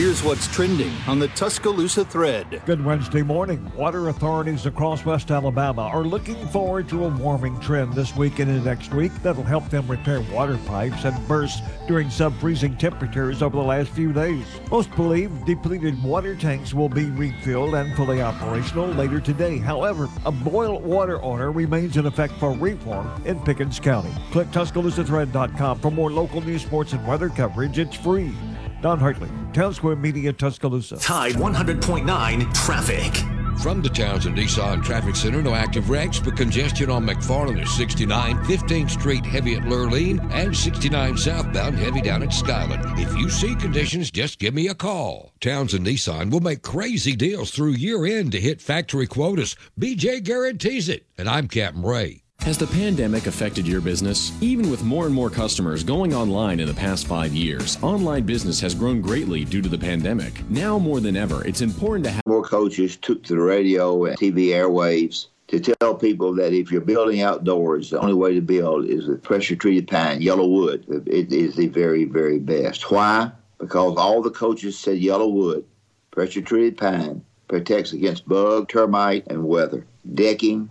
Here's what's trending on the Tuscaloosa thread. Good Wednesday morning. Water authorities across West Alabama are looking forward to a warming trend this week and next week that'll help them repair water pipes and bursts during sub-freezing temperatures over the last few days. Most believe depleted water tanks will be refilled and fully operational later today. However, a boil water order remains in effect for Reform in Pickens County. Click TuscaloosaThread.com for more local news, sports, and weather coverage. It's free. Don Hartley, Town Square Media, Tuscaloosa. Tide 100.9 traffic. From the Townsend Nissan Traffic Center, no active wrecks, but congestion on McFarland at 69, 15th Street heavy at Lurleen, and 69 southbound heavy down at Skyland. If you see conditions, just give me a call. Townsend Nissan will make crazy deals through year end to hit factory quotas. BJ guarantees it. And I'm Captain Ray. Has the pandemic affected your business? Even with more and more customers going online in the past five years, online business has grown greatly due to the pandemic. Now more than ever, it's important to have more coaches took to the radio and TV airwaves to tell people that if you're building outdoors, the only way to build is with pressure treated pine, YellaWood. It is the very, very best. Why? Because all the coaches said YellaWood, pressure treated pine, protects against bug, termite, and weather. Decking,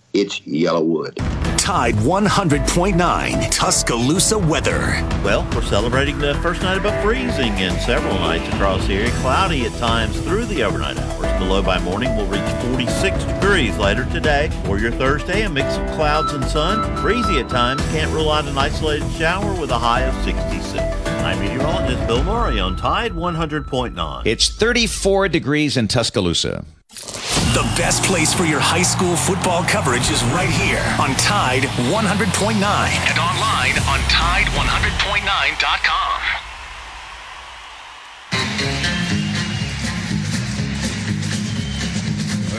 It's YellaWood. Tide 100.9 Tuscaloosa weather. Well, we're celebrating the first night above freezing in several nights across the area. Cloudy at times through the overnight hours. The low by morning will reach 46 degrees later today or your Thursday. A mix of clouds and sun. Breezy at times. Can't rule out an isolated shower with a high of 66. I'm meteorologist Bill Murray on Tide 100.9. It's 34 degrees in Tuscaloosa. The best place for your high school football coverage is right here on Tide 100.9 and online on Tide100.9.com.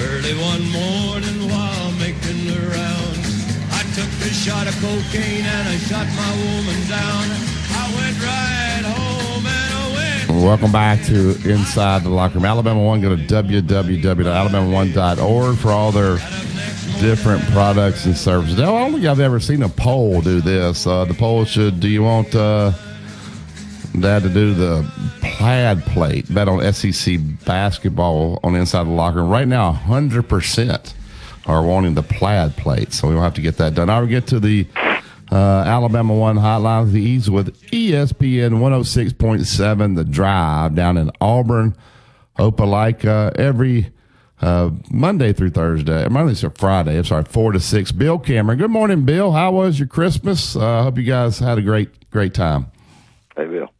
Early one morning while making the rounds, I took a shot of cocaine and I shot my woman down. I went right home. Welcome back to Inside the Locker Room. Alabama One, go to www.alabama1.org for all their different products and services. I don't think I've ever seen a poll do this. Uh, the poll should, do you want uh, Dad to do the plaid plate? Bet on SEC basketball on Inside the Locker Room. Right now, 100% are wanting the plaid plate, so we will have to get that done. I will get to the uh, Alabama One Hotline the Ease with ESPN 106.7 The Drive down in Auburn, Opelika, every uh, Monday through Thursday, Monday through Friday. I'm sorry, four to six. Bill Cameron. Good morning, Bill. How was your Christmas? I uh, hope you guys had a great, great time. Hey, Bill.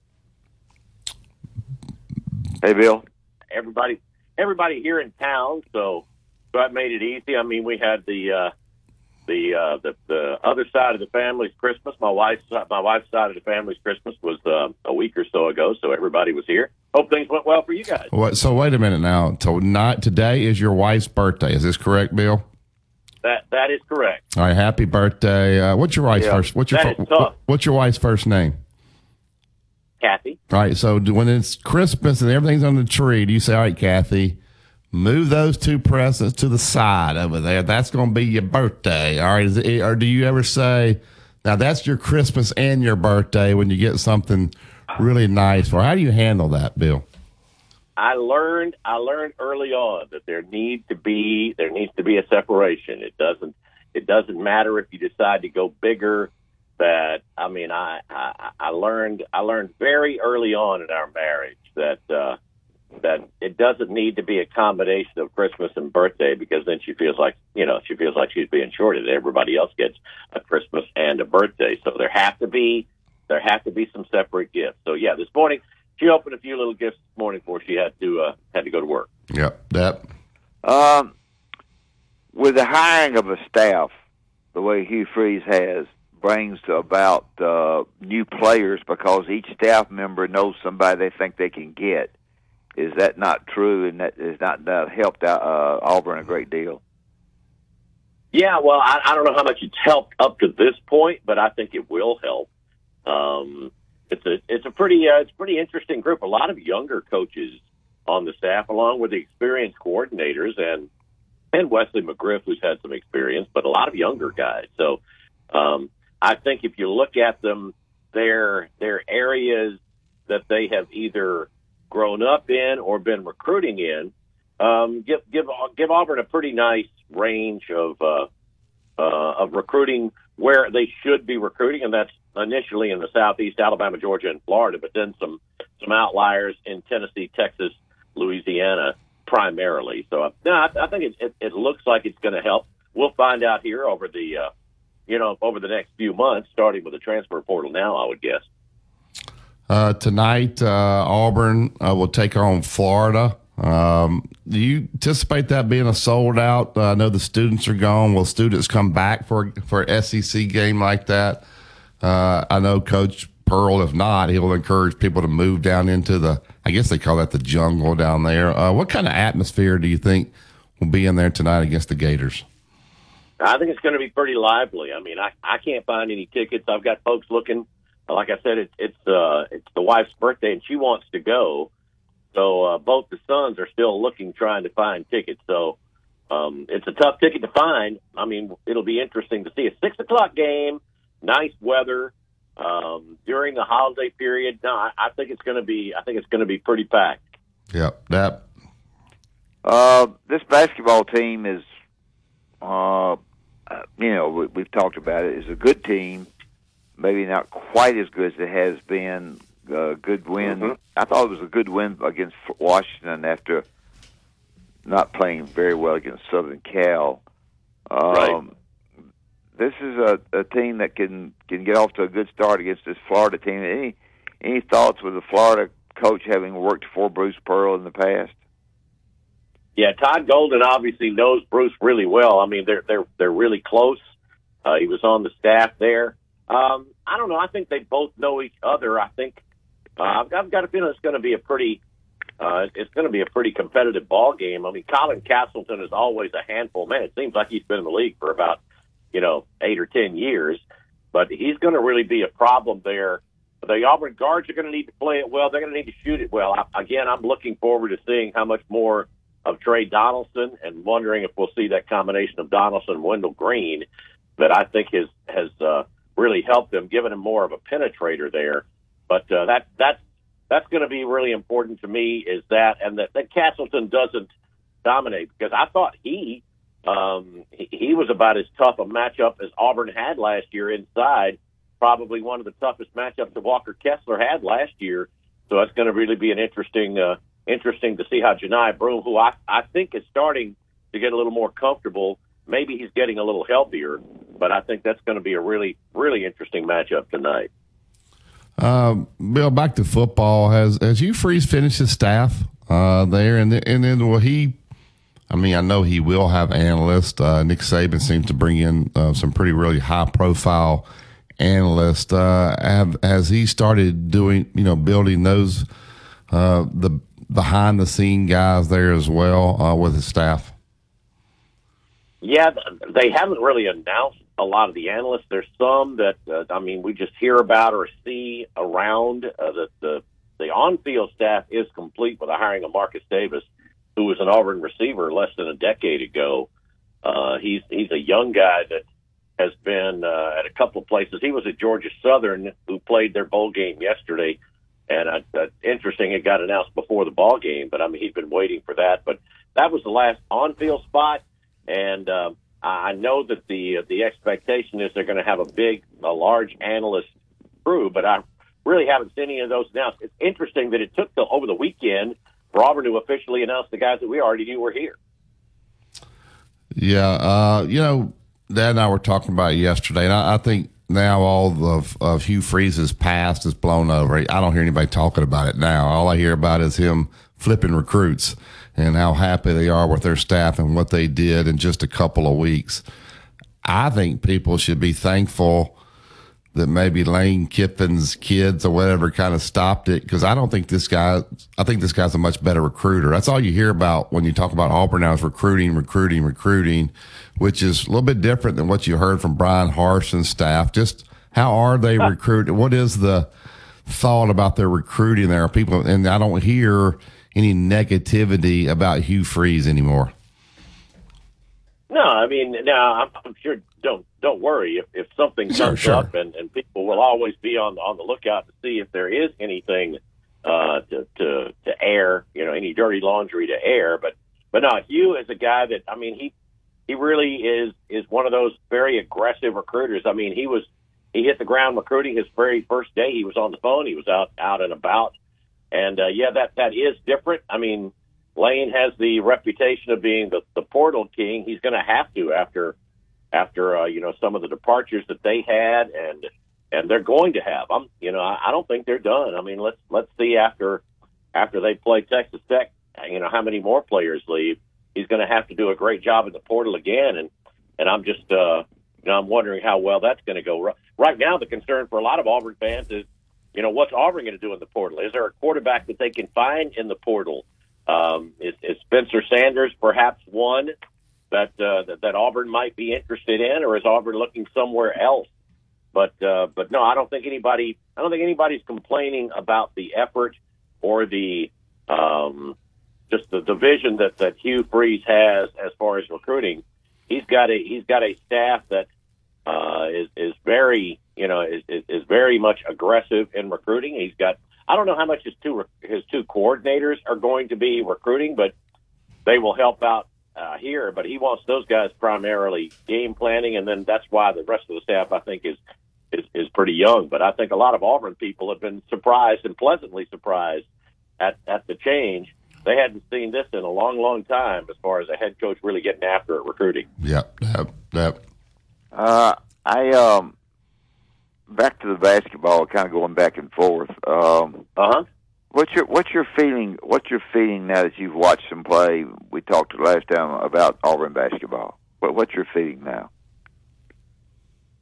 Hey, Bill. Everybody, everybody here in town, so that made it easy. I mean, we had the uh, the uh, the the other side of the family's Christmas. My wife's my wife's side of the family's Christmas was uh, a week or so ago, so everybody was here. Hope things went well for you guys. What, so wait a minute now. So not today is your wife's birthday. Is this correct, Bill? That that is correct. All right. Happy birthday. Uh, what's your wife's Yeah, first? What's your is. What's your wife's first name? Kathy. All right. So when it's Christmas and everything's on the tree, do you say, "All right, Kathy"? Move those two presents to the side over there. That's going to be your birthday. All right. It, or do you ever say, now that's your Christmas and your birthday when you get something really nice for? How do you handle that, Bill? I learned I learned early on that there needs to be there needs to be a separation. It doesn't it doesn't matter if you decide to go bigger. That I mean I I, I learned I learned very early on in our marriage that uh, that it doesn't need to be a combination of Christmas and birthday because then she feels like you know she feels like she's being shorted. Everybody else gets a Christmas and a birthday, so there have to be there have to be some separate gifts. So yeah, this morning she opened a few little gifts this morning before she had to uh, had to go to work. Yep. That. Um, with the hiring of a staff, the way Hugh Freeze has brings about uh, new players because each staff member knows somebody they think they can get. Is that not true? And that has not that helped out, uh, Auburn a great deal. Yeah, well, I, I don't know how much it's helped up to this point, but I think it will help. Um, it's a it's a pretty uh, it's a pretty interesting group. A lot of younger coaches on the staff, along with the experienced coordinators and and Wesley McGriff, who's had some experience, but a lot of younger guys. So um, I think if you look at them, they're they're areas that they have either grown up in or been recruiting in. Um, give give give Auburn a pretty nice range of uh, uh, of recruiting where they should be recruiting, and that's initially in the Southeast, Alabama, Georgia, and Florida, but then some some outliers in Tennessee, Texas, Louisiana, primarily. So, uh, no, I, I think it, it, it looks like it's going to help. We'll find out here over the uh, you know over the next few months, starting with the transfer portal. Now, I would guess. Uh, tonight, uh, Auburn uh, will take on Florida. Um, do you anticipate that being a sold out? Uh, I know the students are gone. Will students come back for for an SEC game like that? Uh, I know Coach Pearl. If not, he'll encourage people to move down into the. I guess they call that the jungle down there. Uh, what kind of atmosphere do you think will be in there tonight against the Gators? I think it's going to be pretty lively. I mean, I I can't find any tickets. I've got folks looking. Like I said, it's it's uh it's the wife's birthday and she wants to go. So uh, both the sons are still looking, trying to find tickets. So um, it's a tough ticket to find. I mean, it'll be interesting to see a six o'clock game, nice weather um, during the holiday period. No, I, I think it's going to be. I think it's going to be pretty packed. Yep, that. Uh, this basketball team is, uh, you know, we, we've talked about it. Is a good team, maybe not quite as good as it has been a good win. Mm-hmm. I thought it was a good win against Washington after not playing very well against Southern Cal. Um, Right. This is a, a team that can can get off to a good start against this Florida team. Any any thoughts with the Florida coach having worked for Bruce Pearl in the past? Yeah, Todd Golden obviously knows Bruce really well. I mean, they're they're they're really close. Uh, he was on the staff there. Um, I don't know. I think they both know each other. I think uh, I've, I've got a feeling it's going to be a pretty uh, it's going to be a pretty competitive ball game. I mean, Colin Castleton is always a handful. Man, it seems like he's been in the league for about you know eight or ten years, but he's going to really be a problem there. The Auburn guards are going to need to play it well. They're going to need to shoot it well. I, again, I'm looking forward to seeing how much more of Tre Donaldson and wondering if we'll see that combination of Donaldson and Wendell Green that I think has has uh, really helped them, giving him more of a penetrator there. But uh, that that's that's going to be really important to me is that and that, that Castleton doesn't dominate because I thought he um, he, he was about as tough a matchup as Auburn had last year inside. Probably one of the toughest matchups that Walker Kessler had last year. So that's going to really be an interesting uh, interesting to see how Johni Broome, who I I think is starting to get a little more comfortable. Maybe he's getting a little healthier, but I think that's going to be a really really interesting matchup tonight. Um, Bill, back to football. Has has Hugh Freeze finished his staff uh, there, and then, and then will he? I mean, I know he will have analysts. Uh, Nick Saban seems to bring in uh, some pretty really high profile analysts. Uh, have, has he started doing you know building those uh, the behind the scene guys there as well uh, with his staff? Yeah, they haven't really announced a lot of the analysts. There's some that uh, I mean we just hear about or see around. Uh, that the the on-field staff is complete with the hiring of Marcus Davis, who was an Auburn receiver less than a decade ago. Uh, he's he's a young guy that has been uh, at a couple of places. He was at Georgia Southern, who played their bowl game yesterday, and uh, uh, interesting, it got announced before the ball game. But I mean, he's been waiting for that. But that was the last on-field spot, and um, I know that the uh, the expectation is they're going to have a big, a large analyst crew. But I really haven't seen any of those announced. It's interesting that it took till over the weekend for Auburn to officially announce the guys that we already knew were here. Yeah, uh, you know, Dad and I were talking about yesterday, and I, I think now all of, of Hugh Freeze's past is blown over. I don't hear anybody talking about it now. All I hear about is him flipping recruits and how happy they are with their staff and what they did in just a couple of weeks. I think people should be thankful that maybe Lane Kiffin's kids or whatever kind of stopped it because I don't think this guy. I think this guy's a much better recruiter. That's all you hear about when you talk about Auburn now is recruiting, recruiting, recruiting, which is a little bit different than what you heard from Bryan Harsin's and staff. Just how are they recruiting? What is the thought about their recruiting there? People, and I don't hear any negativity about Hugh Freeze anymore. No, I mean, now I'm, sure. Don't don't worry if, if something Sure, comes sure. up, and, and people will always be on on the lookout to see if there is anything uh, to to to air, you know, any dirty laundry to air. But but no, Hugh is a guy that I mean he he really is is one of those very aggressive recruiters. I mean, he was he hit the ground recruiting his very first day. He was on the phone. He was out out and about, and uh, yeah, that that is different. I mean, Lane has the reputation of being the, the portal king. He's going to have to after after uh, you know some of the departures that they had and and they're going to have. I'm you know I, I don't think they're done. I mean let's let's see after after they play Texas Tech, you know how many more players leave. He's going to have to do a great job in the portal again, and and I'm just uh, you know I'm wondering how well that's going to go. Right now, the concern for a lot of Auburn fans is you know what's Auburn going to do in the portal? Is there a quarterback that they can find in the portal? Um, is, is Spencer Sanders perhaps one that, uh, that that Auburn might be interested in, or is Auburn looking somewhere else? But uh, but no, I don't think anybody I don't think anybody's complaining about the effort or the um, just the division that that Hugh Freeze has as far as recruiting. He's got a he's got a staff that uh, is is very you know is, is is very much aggressive in recruiting. He's got I don't know how much his two his two coordinators are going to be recruiting, but they will help out uh, here. But he wants those guys primarily game planning, and then that's why the rest of the staff I think is is is pretty young. But I think a lot of Auburn people have been surprised and pleasantly surprised at at the change. They hadn't seen this in a long, long time as far as a head coach really getting after it recruiting. Yep, yep, yep. Uh, I um, back to the basketball, kind of going back and forth. Um, uh huh. What's your what's your feeling? What's your feeling now that you've watched them play? We talked last time about Auburn basketball. What what's your feeling now?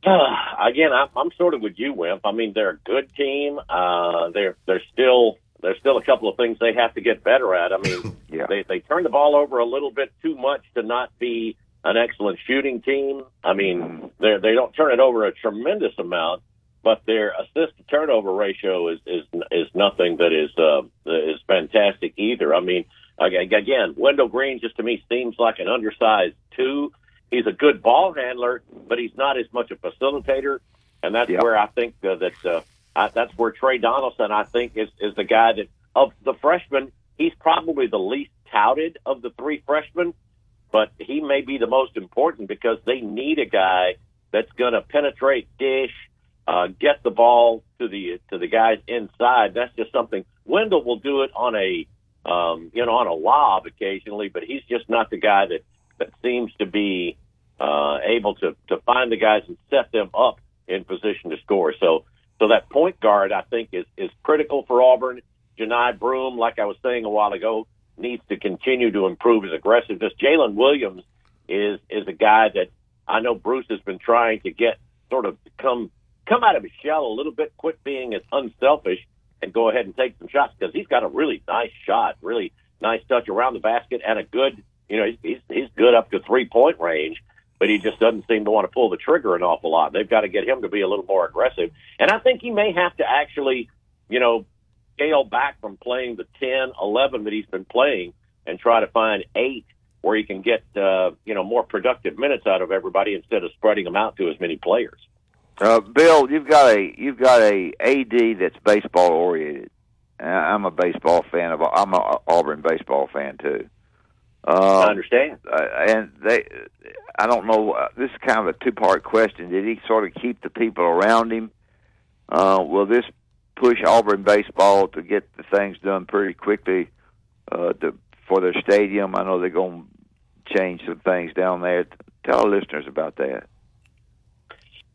Uh, again, I'm, I'm sort of with you, Wimp. I mean, they're a good team. Uh, they're they're still there's still a couple of things they have to get better at. I mean, yeah. they they turn the ball over a little bit too much to not be an excellent shooting team. I mean, they they don't turn it over a tremendous amount, but their assist to turnover ratio is is is nothing that is uh, is fantastic either. I mean, again, Wendell Green just to me seems like an undersized two. He's a good ball handler, but he's not as much a facilitator, and that's where I think uh, that uh, I, that's where Tre Donaldson I think is is the guy that of the freshmen he's probably the least touted of the three freshmen, but he may be the most important because they need a guy that's going to penetrate, dish, uh, get the ball to the to the guys inside. That's just something Wendell will do it on a um, you know on a lob occasionally, but he's just not the guy that that seems to be uh, able to to find the guys and set them up in position to score. So so that point guard I think is is critical for Auburn. Johni Broome, like I was saying a while ago, needs to continue to improve his aggressiveness. Jaylin Williams is is a guy that I know Bruce has been trying to get sort of come come out of his shell a little bit, quit being as unselfish, and go ahead and take some shots because he's got a really nice shot, really nice touch around the basket, and a good you know he's he's, good up to three point range. But he just doesn't seem to want to pull the trigger an awful lot. They've got to get him to be a little more aggressive. And I think he may have to actually, you know, scale back from playing the 10, 11 that he's been playing and try to find eight where he can get, uh, you know, more productive minutes out of everybody instead of spreading them out to as many players. Uh, Bill, you've got a you've got a AD that's baseball oriented. I'm a baseball fan of. I'm a Auburn baseball fan too. Uh, I understand. Uh, and they, I don't know. Uh, this is kind of a two part question. Did he sort of keep the people around him? Uh, will this push Auburn baseball to get the things done pretty quickly uh, to, for their stadium? I know they're going to change some things down there. Tell our listeners about that.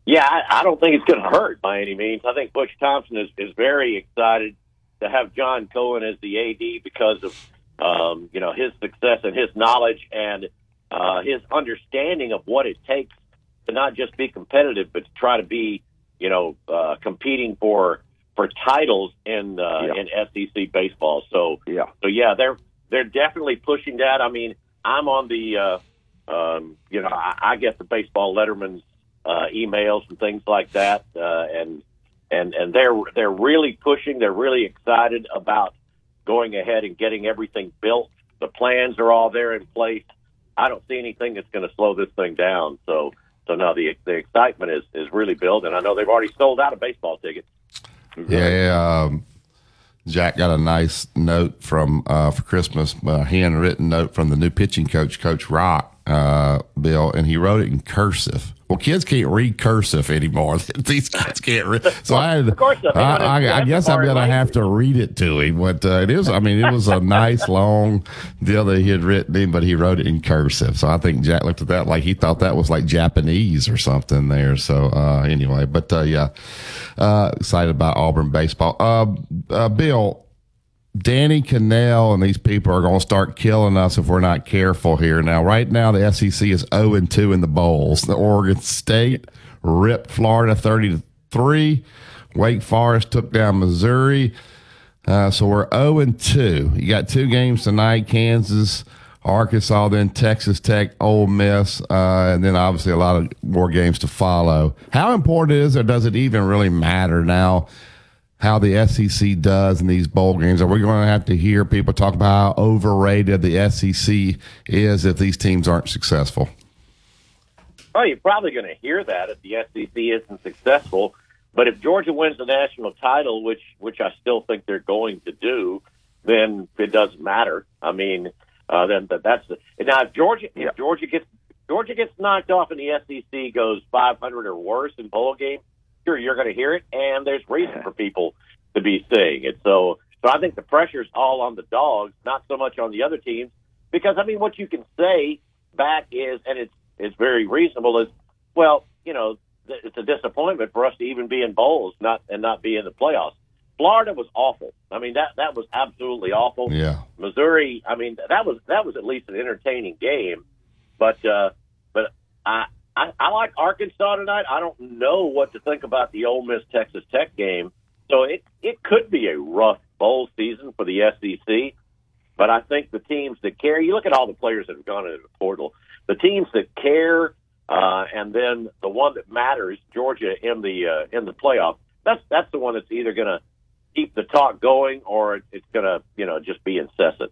Yeah, I, I don't think it's going to hurt by any means. I think Butch Thompson is, is very excited to have John Cohen as the AD because of um, you know his success and his knowledge and uh, his understanding of what it takes to not just be competitive, but to try to be, you know, uh, competing for for titles in uh, Yeah. in SEC baseball. So Yeah. so yeah, they're they're definitely pushing that. I mean, I'm on the, uh, um, you know, I, I get the baseball letterman's uh, emails and things like that, uh, and and and they're they're really pushing. They're really excited about going ahead and getting everything built. The plans are all there in place. I don't see anything that's going to slow this thing down. So so now the the excitement is is really building. I know they've already sold out of baseball tickets. Yeah, um, Jack got a nice note from uh, for Christmas, a handwritten note from the new pitching coach, Coach Rock, uh, Bill, and he wrote it in cursive. Well, kids can't read cursive anymore. These kids can't read. So I, had, I, I, I guess I'm gonna have to read it to him. But uh, it is. I mean, it was a nice long deal that he had written in, but he wrote it in cursive. So I think Jack looked at that like he thought that was like Japanese or something there. So uh, anyway, but uh, yeah, uh, excited about Auburn baseball. Uh, uh, Bill. Danny Kanell and these people are going to start killing us if we're not careful here. Now, right now, the SEC is 0 and 2 in the bowls. The Oregon State ripped Florida 30 to 3. Wake Forest took down Missouri. Uh, so we're 0 and 2. You got two games tonight Kansas, Arkansas, then Texas Tech, Ole Miss, uh, and then obviously a lot of more games to follow. How important is it, or does it even really matter now? How the SEC does in these bowl games? Are we going to have to hear people talk about how overrated the SEC is if these teams aren't successful? Oh, you're probably going to hear that if the SEC isn't successful. But if Georgia wins the national title, which which I still think they're going to do, then it doesn't matter. I mean, uh, then that, that's the, now if Georgia if Georgia gets Georgia gets knocked off and the SEC goes 500 or worse in bowl game, sure you're going to hear it, and there's reason for people to be saying it. So, so I think the pressure's all on the dogs, not so much on the other teams, because I mean, what you can say back is, and it's it's very reasonable, is well, you know, th- it's a disappointment for us to even be in bowls, not and not be in the playoffs. Florida was awful. I mean, that that was absolutely awful. Yeah. Missouri, I mean, that was that was at least an entertaining game, but uh, but I, I I like Arkansas tonight. I don't know what to think about the Ole Miss Texas Tech game, so it it could be a rough bowl season for the SEC. But I think the teams that care, you look at all the players that have gone into the portal, the teams that care, uh, and then the one that matters, Georgia in the uh, in the playoff. That's that's the one that's either going to keep the talk going or it's going to you know just be incessant.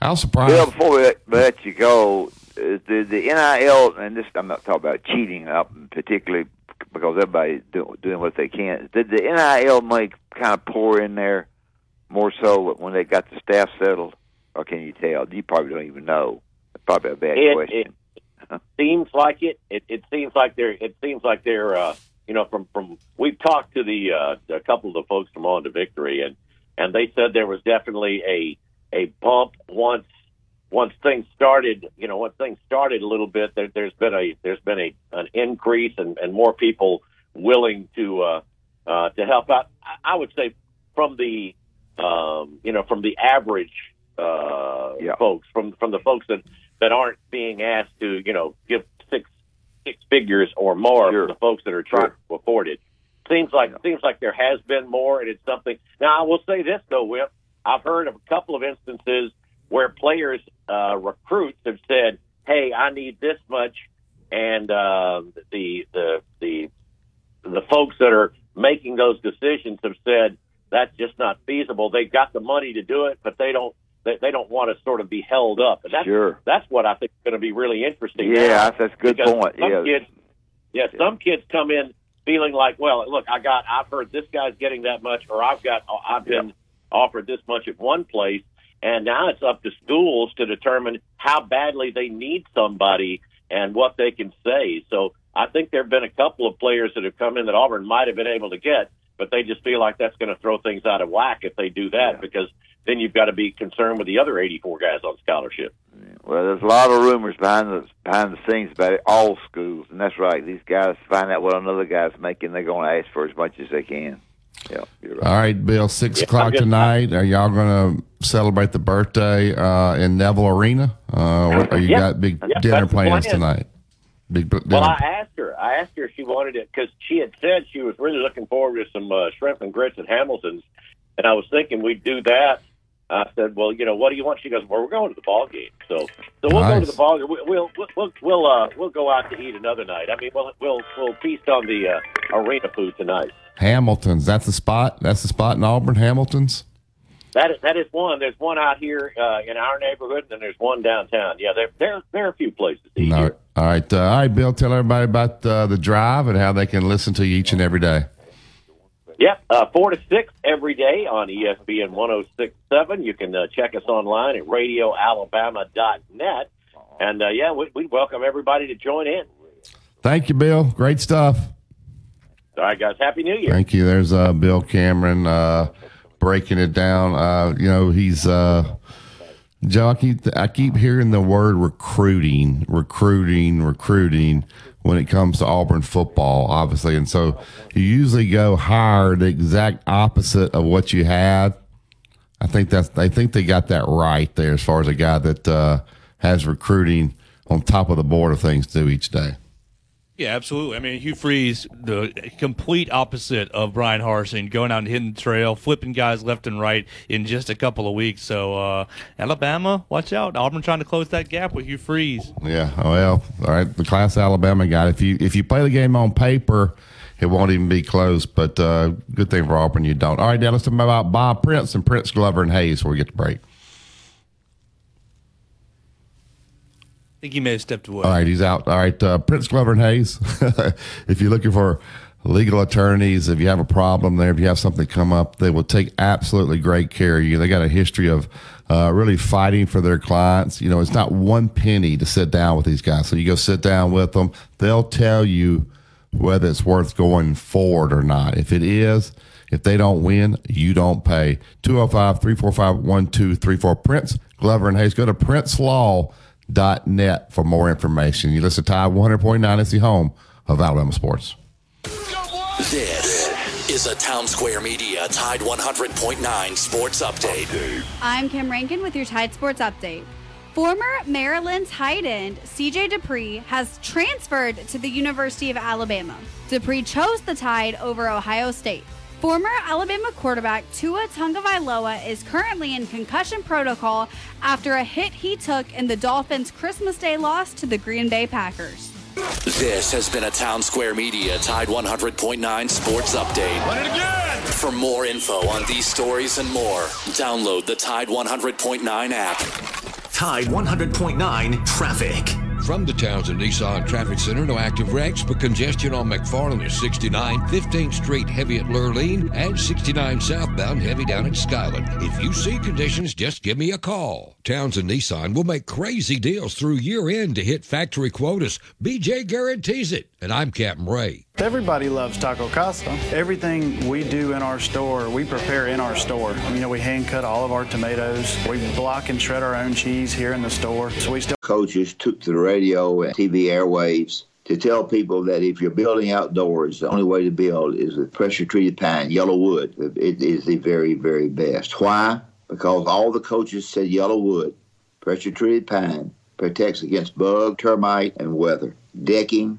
How surprised? Bill, before we let, let you go, uh, the the NIL, and this I'm not talking about cheating up particularly because everybody's do, doing what they can. Did the NIL money kind of pour in there more so when they got the staff settled, or can you tell? You probably don't even know. It's probably a bad It, question. it seems like it. It, it seems like they're. It seems like they're. Uh, you know, from from we've talked to the uh, a couple of the folks from On to Victory, and and they said there was definitely a a bump once once things started. You know, once things started a little bit, there, there's been a there's been a an increase and, and more people willing to uh, uh, to help out. I, I would say from the um, you know from the average uh, folks from from the folks that that aren't being asked to you know give six six figures or more for the folks that are trying to afford it. Seems like seems like there has been more, and it's something. Now I will say this though, Wimp. I've heard of a couple of instances where players, uh, recruits, have said, "Hey, I need this much," and uh, the the the the folks that are making those decisions have said that's just not feasible. They've got the money to do it, but they don't they, they don't want to sort of be held up. And that's Sure. that's what I think is going to be really interesting. Yeah, that's a good point. Some Yeah. kids, yeah, some kids come in feeling like, well, look, I got, I've heard this guy's getting that much, or I've got, I've been offered this much at one place, and now it's up to schools to determine how badly they need somebody and what they can say. So I think there have been a couple of players that have come in that Auburn might have been able to get, but they just feel like that's going to throw things out of whack if they do that because then you've got to be concerned with the other 84 guys on scholarship. Well, there's a lot of rumors behind the behind the scenes about it, all schools, and that's right. These guys find out what another guy's making, they're going to ask for as much as they can. Yeah, right. All right, Bill, six Yeah, o'clock tonight. Are y'all going to celebrate the birthday uh, in Neville Arena? Uh, or you Yeah. got big Yeah, dinner plans plan. tonight? Big, Well, I asked her. I asked her if she wanted it because she had said she was really looking forward to some uh, shrimp and grits at Hamilton's, and I was thinking we'd do that. I said, "Well, you know, what do you want?" She goes, "Well, we're going to the ball game, so so we'll go to the ball game. We'll we'll we'll we'll, uh, we'll go out to eat another night. I mean, we'll we'll we'll feast on the uh, arena food tonight. Hamilton's. That's the spot. That's the spot in Auburn. Hamilton's. That is that is one. There's one out here uh, in our neighborhood, and then there's one downtown. Yeah, there there there are a few places. No. All right. Uh, all right, Bill. Tell everybody about uh, the drive and how they can listen to you each and every day. Yep, uh, 4 to 6 every day on ESPN 1067. You can uh, check us online at radioalabama.net. And, uh, yeah, we, we welcome everybody to join in. Thank you, Bill. Great stuff. All right, guys. Happy New Year. Thank you. There's uh, Bill Cameron uh, breaking it down. Uh, you know, he's uh, Joe. I keep I keep hearing the word recruiting, recruiting, recruiting when it comes to Auburn football, obviously, and so you usually go hire the exact opposite of what you had. I think that's I think they got that right there as far as a guy that uh, has recruiting on top of the board of things to do each day. Yeah, absolutely. I mean, Hugh Freeze, the complete opposite of Bryan Harsin, going out and hitting the trail, flipping guys left and right in just a couple of weeks. So, uh, Alabama, watch out. Auburn trying to close that gap with Hugh Freeze. Yeah. oh, Well, all right. The class Alabama guy. If you if you play the game on paper, it won't even be close. But uh, good thing for Auburn, you don't. All right, now let's talk about Bob Prince and Prince Glover and Hayes before we get to break. Think he may have stepped away. All right, he's out. All right, uh, Prince Glover and Hayes. if you're looking for legal attorneys, if you have a problem there, if you have something come up, they will take absolutely great care of you. They got a history of uh, really fighting for their clients. You know, it's not one penny to sit down with these guys. So you go sit down with them, they'll tell you whether it's worth going forward or not. If it is, if they don't win, you don't pay. 205 345 1234. Prince, Glover, and Hayes. Go to princelaw.net for more information. You listen to Tide 100.9. It's the home of Alabama sports. This is a Town Square Media Tide 100.9 Sports Update. I'm Kim Rankin with your Tide Sports Update. Former Maryland's tight end CJ Dippre has transferred to the University of Alabama. Dippre chose the Tide over Ohio State. Former Alabama quarterback Tua Tagovailoa is currently in concussion protocol after a hit he took in the Dolphins' Christmas Day loss to the Green Bay Packers. This has been a Town Square Media Tide 100.9 Sports Update. Run it again! For more info on these stories and more, download the Tide 100.9 app. Tide 100.9 traffic. From the Townsend Nissan Traffic Center, no active wrecks, but congestion on McFarland is 69, 15th Street heavy at Lurleen, and 69 southbound heavy down at Skyland. If you see conditions, just give me a call. Townsend Nissan will make crazy deals through year end to hit factory quotas. BJ guarantees it. And I'm Captain Ray. Everybody loves Taco Costa. Everything we do in our store, we prepare in our store. You know, we hand cut all of our tomatoes. We block and shred our own cheese here in the store. So we still Coaches took to the radio and TV airwaves to tell people that if you're building outdoors, the only way to build is with pressure treated pine, YellaWood. It is the very, very best. Why? Because all the coaches said YellaWood, pressure treated pine, protects against bug, termite, and weather. Decking,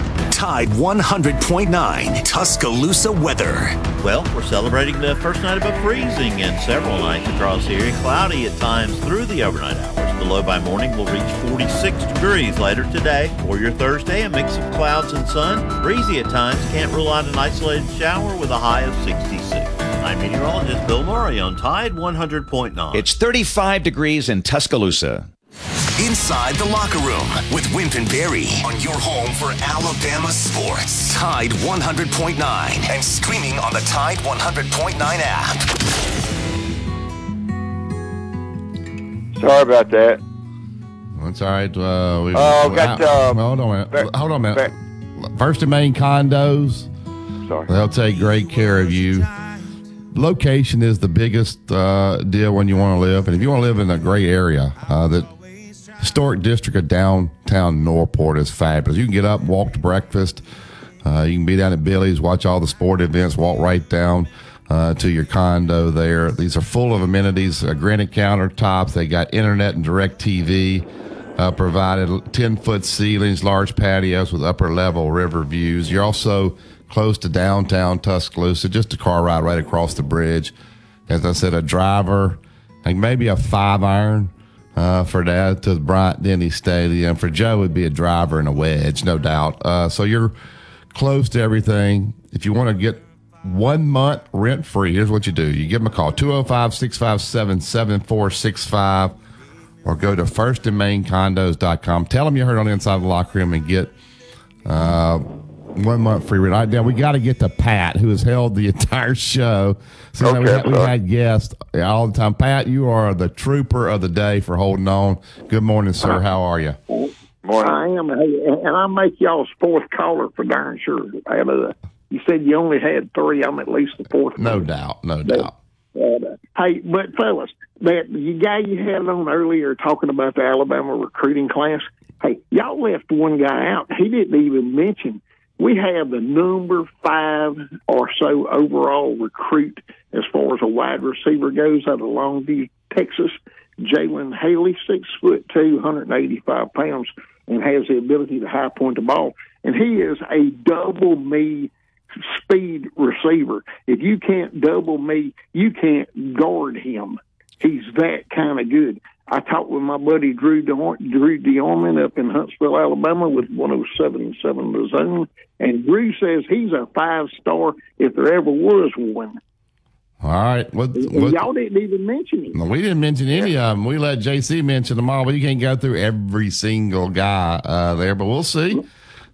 Tide 100.9 Tuscaloosa weather. Well, we're celebrating the first night above freezing and several nights across here. Cloudy at times through the overnight hours. The low by morning will reach 46 degrees later today. For your Thursday, a mix of clouds and sun. Breezy at times. Can't rule out an isolated shower with a high of 66. I'm meteorologist Bill Murray on Tide 100.9. It's 35 degrees in Tuscaloosa. Inside the locker room with Wimp and Barry on your home for Alabama sports. Tide 100.9 and streaming on the Tide 100.9 app. Sorry about that. That's all right. Uh, we, Oh, got, uh, hold on a minute. hold on a minute. First and Main condos. Sorry. They'll take great care of you. Location is the biggest uh, deal when you want to live, and if you want to live in a great area uh, that historic district of downtown Northport is fabulous. You can get up, walk to breakfast. Uh, you can be down at Billy's, watch all the sport events, walk right down uh, to your condo there. These are full of amenities, uh, granite countertops. They got internet and direct TV uh, provided, 10 foot ceilings, large patios with upper level river views. You're also close to downtown Tuscaloosa, just a car ride right across the bridge. As I said, a driver, like maybe a five iron uh, for that to Bryant Denny Stadium. For Joe, it'd be a driver and a wedge, no doubt. Uh, so you're close to everything. If you want to get one month rent free, here's what you do you give them a call 205 657 7465 or go to firstandmaincondos.com. Tell them you heard on the Inside the Locker Room and get uh, one month free rent. All right, now we got to get to Pat, who has held the entire show. So you know, we, had, we had guests all the time. Pat, you are the trooper of the day for holding on. Good morning, sir. How are you? Morning. I am, and I make y'all's fourth caller for darn sure. Out of the, you said you only had three. I'm at least the fourth. No doubt, no doubt. But, uh, hey, but fellas, that you guy you had on earlier talking about the Alabama recruiting class. Hey, y'all left one guy out. He didn't even mention we have the number five or so overall recruit as far as a wide receiver goes out of Longview, Texas. Jalen Hale, six foot two, 185 pounds, and has the ability to high point the ball. And he is a double me speed receiver. If you can't double me, you can't guard him. He's that kind of good. I talked with my buddy Drew Drew DeOrman up in Huntsville, Alabama, with 1077 The Zone, and Drew says he's a five star if there ever was one. All right. What, And what- y'all didn't even mention him. No, we didn't mention any of them. We let JC mention them all, but you can't go through every single guy uh, there. But we'll see.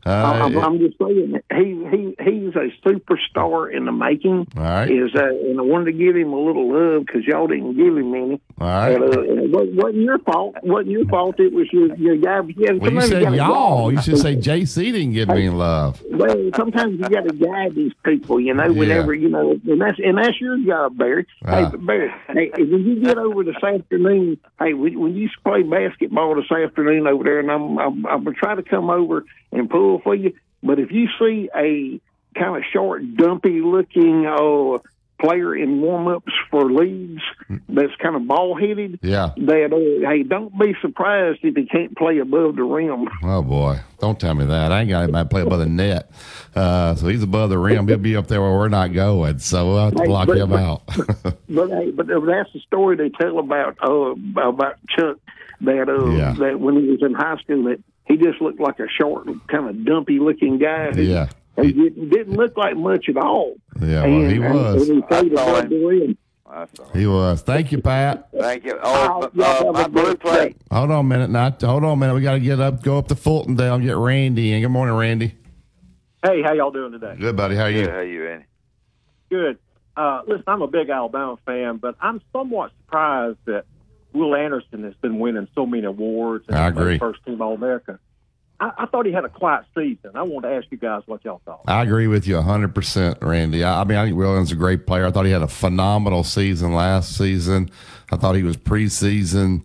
Uh, I'm, I'm just saying he he he's a superstar in the making. All right. Is uh, and I wanted to give him a little love because y'all didn't give him any. all right. And, uh, and it wasn't, your fault. It wasn't your fault. It was your your guy. Yeah, well, you said y'all. guide You should say. JC didn't give me love. Well, sometimes you got to guide these people. You know, whenever you know, and that's and that's your job, Barry. Ah. Hey, Barry, hey, when you get over this afternoon, hey, when, when you play basketball this afternoon over there, and I'm I'm, I'm gonna try to come over and pull for you. But if you see a kind of short, dumpy looking uh, player in warm ups for Leeds that's kind of ball headed, Yeah. that uh, hey, don't be surprised if he can't play above the rim. Oh boy, don't tell me that. I ain't got anybody play above the net, uh, so he's above the rim. He'll be up there where we're not going, so we'll have to Hey, block but- him but- out. But hey, but that's the story they tell about uh about Chuck that uh Yeah. that when he was in high school that he just looked like a short, kind of dumpy looking guy. who- Yeah. He didn't, didn't look like much at all. Yeah, well, he And- and- was. and he played above the rim. He was. Thank you, Pat. Thank you. Oh, uh, my blue plate. Hold on a minute. Not hold on a minute. We got to get up, go up to Fultondale, and get Randy. And good morning, Randy. Hey, how y'all doing today? Good, buddy. How are you? Good, how you, Andy? Good. Uh, listen, I'm a big Alabama fan, but I'm somewhat surprised that Will Anderson has been winning so many awards and I agree. first team All American. I, I thought he had a quiet season. I wanted to ask you guys what y'all thought. I agree with you 100%, Randy. I, I mean, I think Williams is a great player. I thought he had a phenomenal season last season. I thought he was preseason.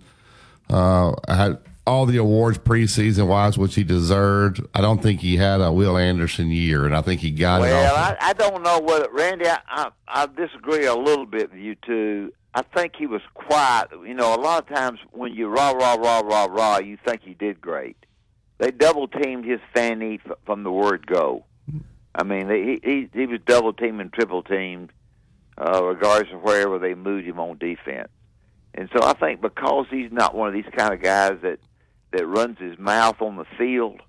Uh, had all the awards preseason wise, which he deserved. I don't think he had a Will Anderson year, and I think he got it Well. I, I don't know whether Randy. I, I I disagree a little bit with you two. I think he was quiet. You know, a lot of times when you rah rah rah rah rah, you think he did great. They double teamed his fanny f- from the word go. I mean, they, he he he was double teamed and triple teamed, uh, regardless of wherever they moved him on defense. And so I think because he's not one of these kind of guys that that runs his mouth on the field,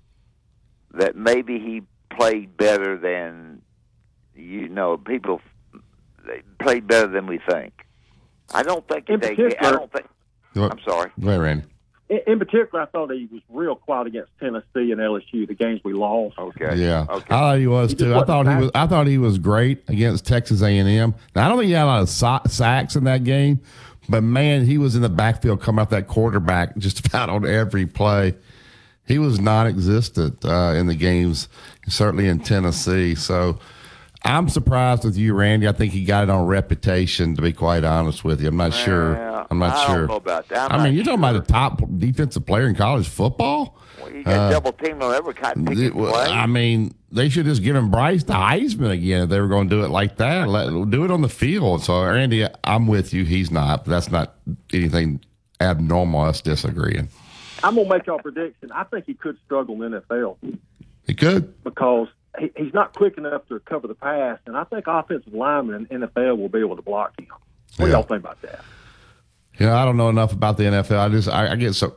that maybe he played better than you know people they played better than we think. I don't think In they. I particular- don't think. I'm sorry. Go ahead, Randy. In, in particular, I thought he was real quiet against Tennessee and LSU, the games we lost. Okay. Yeah, I thought he was He too. I thought he was. I thought he was great against Texas A and M. Now I don't think he had a lot of sa- sacks in that game, but man, he was in the backfield coming off that quarterback just about on every play. He was non-existent uh, in the games, certainly in Tennessee. So I'm surprised with you, Randy. I think he got it on reputation. To be quite honest with you, I'm not sure. I'm not I sure. don't know about that. I'm I mean, you're talking about a top defensive player in college football. Well, You got Uh, double teamed on every kind of It- well, play. I mean, they should just give him Bryce the Heisman again if they were going to do it like that. Let, do it on the field. So, Randy, I'm with you. He's not. That's not anything abnormal. Us disagreeing. I'm gonna make y'all prediction. I think he could struggle in the NFL He could. because he, he's not quick enough to cover the pass, and I think offensive linemen in the NFL will be able to block him. What do y'all think about that? You know, I don't know enough about the NFL. I just I, I get so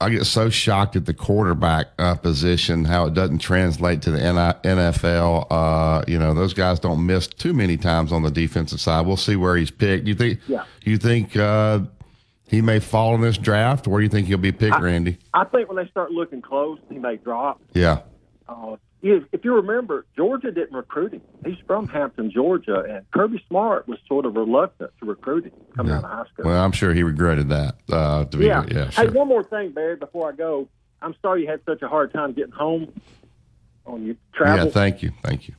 I get so shocked at the quarterback uh, position how it doesn't translate to the NFL. Uh, you know, those guys don't miss too many times on the defensive side. We'll see where he's picked. You think? Yeah. You think uh, he may fall in this draft? Where do you think he'll be picked, Randy? I think when they start looking close, he may drop. Yeah. Uh, if, if you remember, Georgia didn't recruit him. He's from Hampton, Georgia, and Kirby Smart was sort of reluctant to recruit him coming out of high school. Well, I'm sure he regretted that. Uh, to be yeah. yeah, Hey, one more thing, Barry, before I go. I'm sorry you had such a hard time getting home on your travel. Yeah, thank you, thank you.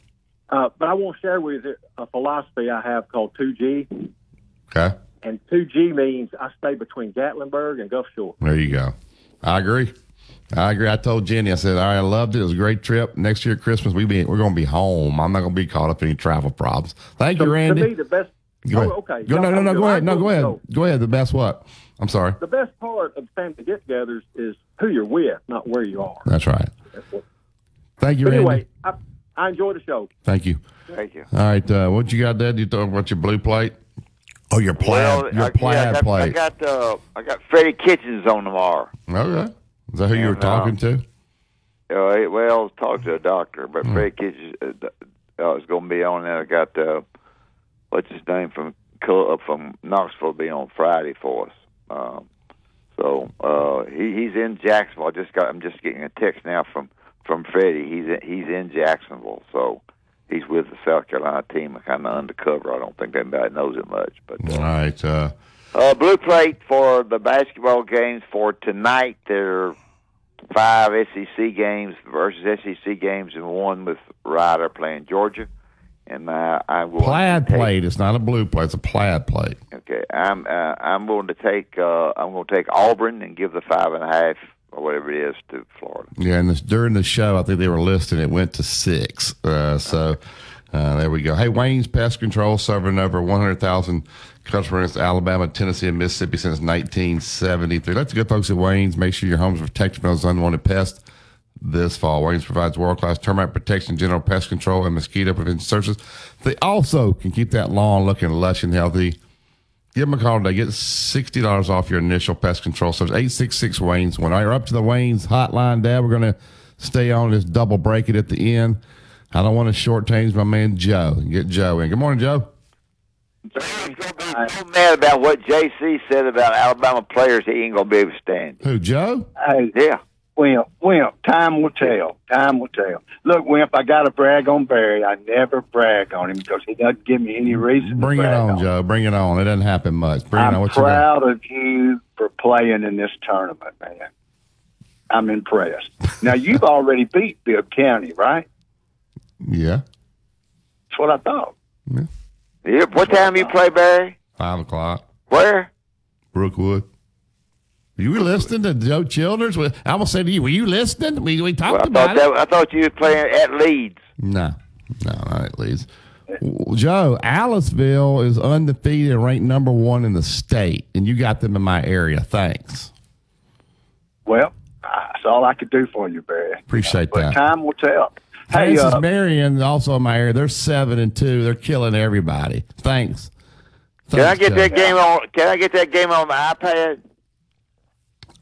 uh, but I want to share with you a philosophy I have called 2G. Okay, And 2G means I stay between Gatlinburg and Gulf Shore. there you go. I agree. I agree. I told Jenny, I said, all right, I loved it. It was a great trip. Next year Christmas, we be we're going to be home. I'm not going to be caught up in any travel problems. Thank So, you, Randy. To me, the best. Go ahead. Oh, okay. Go, no, no, no. Go ahead. No, go ahead. Go ahead. The best what? I'm sorry. the best part of family get-togethers is who you're with, not where you are. That's right. Thank you, But Randy. anyway, I, I enjoy the show. Thank you. Thank you. All right. Uh, what you got there? You talking about your blue plate? Oh, your plaid. well, your I, yeah, I got, plate. I got uh, I got Freddie Kitchens on tomorrow. okay. Is that who you were talking uh, to? Uh, well, talk to a doctor, but Hmm. Freddie Kitchens uh, uh, is going to be on there. I got uh, what's his name from uh, from Knoxville be on Friday for us. Um, so uh, he, he's in Jacksonville. I just got. I'm just getting a text now from from Freddie. He's in, he's in Jacksonville. So he's with the South Carolina team, kind of undercover. I don't think anybody knows it much, but. All right. Uh, Uh, blue plate for the basketball games for tonight. There are five SEC games versus SEC games, and one with Ryder playing Georgia. And uh, I'm going plaid to take, plate. It's not a blue plate. It's a plaid plate. Okay, I'm uh, I'm going to take uh, I'm going to take Auburn and give the five and a half or whatever it is to Florida. Yeah, and this, during the show, I think they were listing it went to six. Uh, so uh, there we go. Hey, Wayne's Pest Control serving over 100,000 customers Alabama, Tennessee, and Mississippi since 1973. Let's good folks at Wayne's. Make sure your home's are protected from those unwanted pests this fall. Wayne's provides world class termite protection, general pest control, and mosquito prevention services. They also can keep that lawn looking lush and healthy. Give them a call today. Get $60 off your initial pest control service. 866 Wayne's. When you're up to the Wayne's hotline, Dad, we're going to stay on this double break it at the end. I don't want to shortchange my man Joe. Get Joe in. Good morning, Joe. I'm so mad about what JC said about Alabama players. He ain't going to be able to stand. Who, Joe? Hey, Yeah. Wimp, Wimp, time will tell. Time will tell. Look, Wimp, I got to brag on Barry. I never brag on him because he doesn't give me any reason Bring to it brag on, Joe. Bring it on. It doesn't happen much. Bring it I'm on. What you proud of you for playing in this tournament, man. I'm impressed. Now, you've already beat Bibb County, right? Yeah. That's what I thought. Yeah. What time you play, Barry? Five o'clock. Where? Brookwood. You were listening to Joe Childers? I almost said to you, were you listening? We, we talked Well, about thought it. that, I thought you were playing at Leeds. No, no, not at Leeds. Joe, Aliceville is undefeated ranked number one in the state, and you got them in my area. Thanks. Well, that's all I could do for you, Barry. Appreciate But that. time will tell. Hey, uh, Marion, also in my area, they're seven and two. They're killing everybody. Thanks. Can I get Joe. that game on? Can I get that game on the iPad?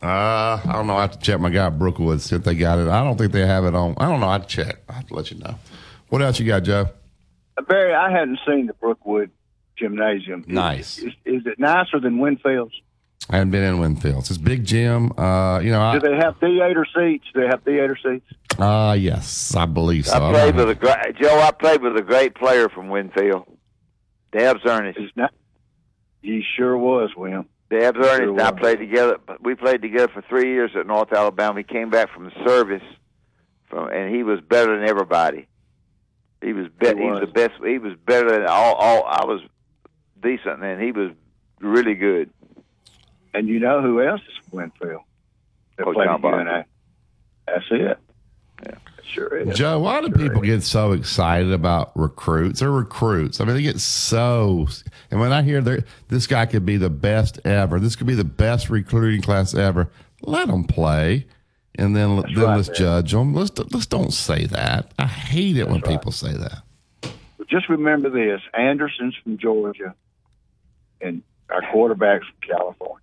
Uh, I don't know. I have to check my guy Brookwood see if they got it. I don't think they have it on. I don't know. I have to check. I have to let you know. What else you got, Joe? Barry, I hadn't seen the Brookwood Gymnasium. Is- Nice. Is, is it nicer than Winfield's? I haven't been in Winfield. It's a big gym. Uh, you know, I, Do they have theater seats? Do they have theater seats? uh, yes, I believe so. I I played don't with a great Joe. I played with a great player from Winfield, Debs Ernest. He sure was, William. Debs He sure Ernest and I played together. We played together for three years at North Alabama. He came back from the service, from, and he was better than everybody. He was be- he, He was was. the best. He was better than all. All I was decent, and he was really good. And you know who else is from Winfield? That Coach played John at UNA. That's it. Yeah, sure is. Joe, why do people get so excited about recruits? They're recruits. I mean, they get so. And when I hear this guy could be the best ever, this could be the best recruiting class ever. Let them play, and then then right, let's man. judge them. Let's let's don't say that. I hate it when people say that. But just remember this: Anderson's from Georgia, and our quarterback's from California.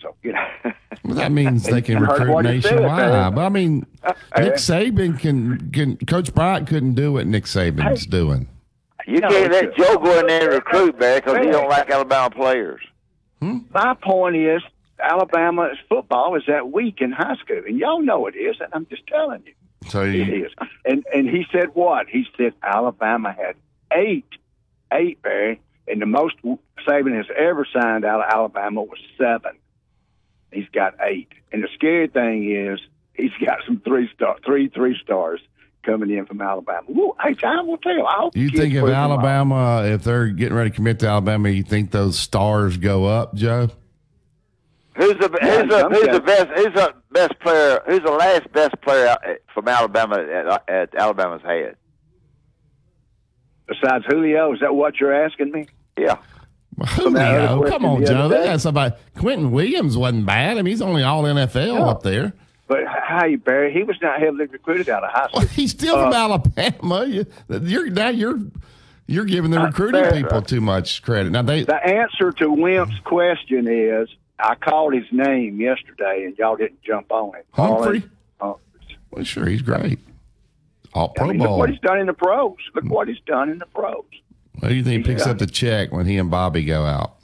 So you know, Well, that means they can recruit what he said, nationwide. man. But I mean, uh, Nick Saban can can Coach Bryant couldn't do what Nick Saban's doing. You can't let Joe go in there and recruit, man, because he don't like Alabama players. Hmm? my point is, Alabama's football is that weak in high school, and y'all know it is. And I'm just telling you, So it you, is. And and he said what? He said Alabama had eight, eight, Barry, and the most Saban has ever signed out of Alabama was seven. He's got eight, and the scary thing is he's got some three star, three three stars coming in from Alabama. Woo, hey, I will tell you, I hope you think if prove. Alabama, if they're getting ready to commit to Alabama, you think those stars go up, Joe? Who's the Yeah, who's the some who's the best who's the best player? Who's the last best player eh, from Alabama at, at Alabama's head? Besides Julio, is that what you're asking me? Yeah. From Julio, come on, Joe. They got somebody. Quinnen Williams wasn't bad. I mean, he's only all NFL up there. But hey, Barry, he was not heavily recruited out of high school. He's still from Uh, Alabama. You, you're now you're you're giving the Uh, recruiting fair people too much credit. Now they The answer to Wimp's question is I called his name yesterday and y'all didn't jump on it. Humphrey. Oh, Well, sure, he's great. All I Pro mean, look what he's done in the pros. Look what he's done in the pros. What do you think he picks Yeah. up the check when he and Bobby go out?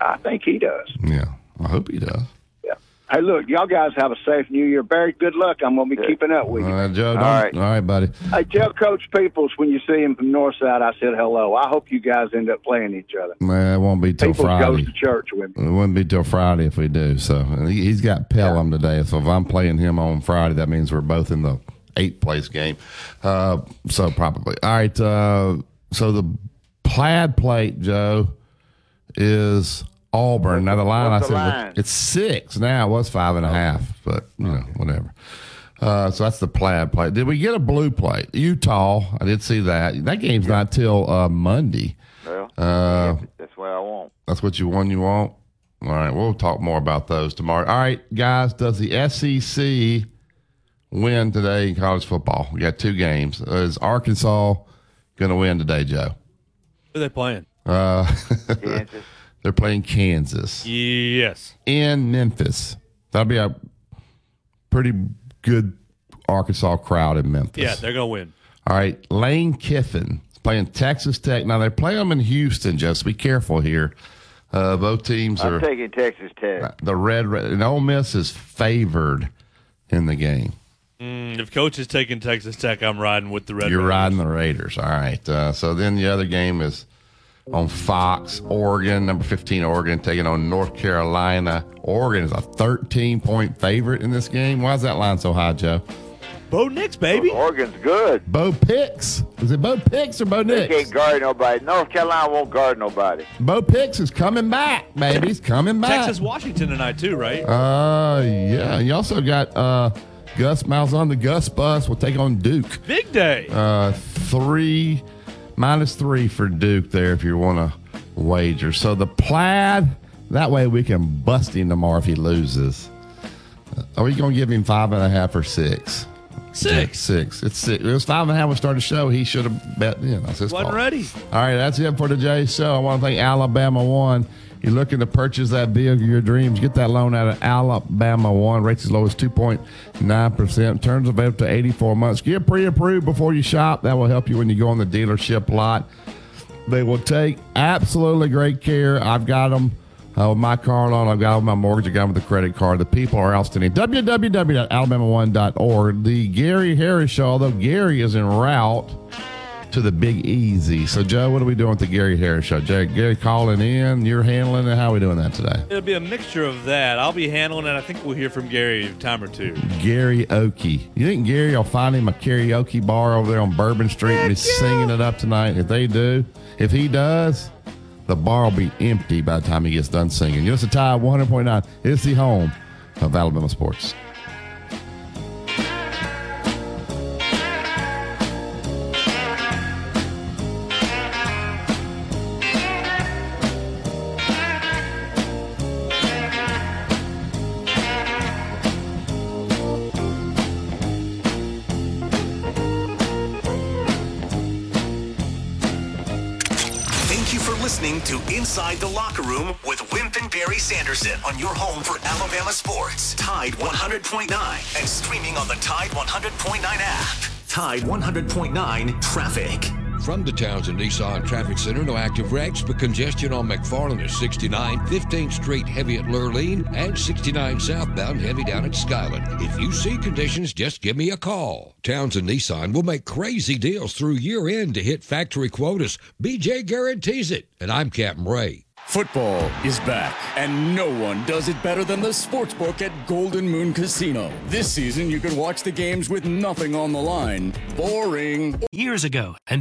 I think he does. Yeah, I hope he does. Yeah. Hey, look, y'all guys have a safe New Year. Barry, good luck. I'm going to be keeping up with you. All right, Joe. Don't, all right, buddy. Hey, tell Coach Peoples when you see him from Northside, I said hello. I hope you guys end up playing each other. Man, it won't be till Peoples Friday. goes to church with me. It wouldn't be till Friday if we do. So he, he's got Pelham today. So if I'm playing him on Friday, that means we're both in the eighth place game. Uh, so probably. All right. Uh, so the plaid plate, Joe, is Auburn. Now the line what's I the said line? it's six now. It was five and a half, but you know whatever. Uh, so that's the plaid plate. Did we get a blue plate? Utah. I did see that. That game's not till uh, Monday. Well, Uh, that's what I want. that's what you want. You want. All right, we'll talk more about those tomorrow. All right, guys. Does the SEC win today in college football? We got two games. Is Arkansas going to win today, Joe? Who are they playing? Uh, they're playing Kansas Yes. in Memphis. That'll be a pretty good Arkansas crowd in Memphis. Yeah, they're going to win. All right, Lane Kiffin is playing Texas Tech. Now they play them in Houston. Just be careful here. Uh, both teams I'm are taking Texas Tech. the red, red and Ole Miss is favored in the game. Mm, if coach is taking Texas Tech, I'm riding with the Red. You're Raiders. riding the Raiders. All right. Uh, so then the other game is on Fox, Oregon, number 15, Oregon taking on North Carolina. Oregon is a 13 point favorite in this game. Why is that line so high, Joe? Bo Nix, baby. Oregon's good. Bo Picks. Is it Bo Picks or Bo Nix? They Nix? can't guard nobody. North Carolina won't guard nobody. Bo Picks is coming back, baby. He's coming back. Texas Washington tonight too, right? Uh, yeah. You also got uh, Gus Miles on the Gus bus will take on Duke. Big day. Uh, three minus three for Duke there if you want to wager. So the plaid, that way we can bust him tomorrow if he loses. Are we going to give him five and a half or six? Six. Six. It's six. It was five and a half when we started the show. He should have bet. You know, that's his Wasn't fault. ready. All right, that's it for today's show. I want to thank Alabama One. You're looking to purchase that vehicle of your dreams. Get that loan out of Alabama One. Rates as low as 2.9%. Terms available to 84 months. Get pre approved before you shop. That will help you when you go on the dealership lot. They will take absolutely great care. I've got them uh, with my car loan. I've got them my mortgage. I've got them with the credit card. The people are outstanding. www.alabama1.org. The Gary Harris Show, although Gary is en route to the Big Easy. So, Joe, what are we doing with the Gary Harris show? Jerry, Gary calling in, you're handling it. How are we doing that today? It'll be a mixture of that. I'll be handling it. I think we'll hear from Gary a time or two. Gary Okie. You think Gary will find him a karaoke bar over there on Bourbon Street and be singing it up tonight? If they do, if he does, the bar will be empty by the time he gets done singing. You listen to Tide 100.9. It's the home of Alabama sports. Sanderson on your home for Alabama sports. Tide 100.9 and streaming on the Tide 100.9 app. Tide 100.9 traffic. From the Townsend Nissan Traffic Center, no active wrecks, but congestion on McFarland at 69, 15th Street heavy at Lurleen, and 69 southbound heavy down at Skyland. If you see conditions, just give me a call. Townsend Nissan will make crazy deals through year end to hit factory quotas. BJ guarantees it. And I'm Captain Ray. Football is back, and no one does it better than the Sportsbook at Golden Moon Casino. This season, you can watch the games with nothing on the line. Boring. Years ago, and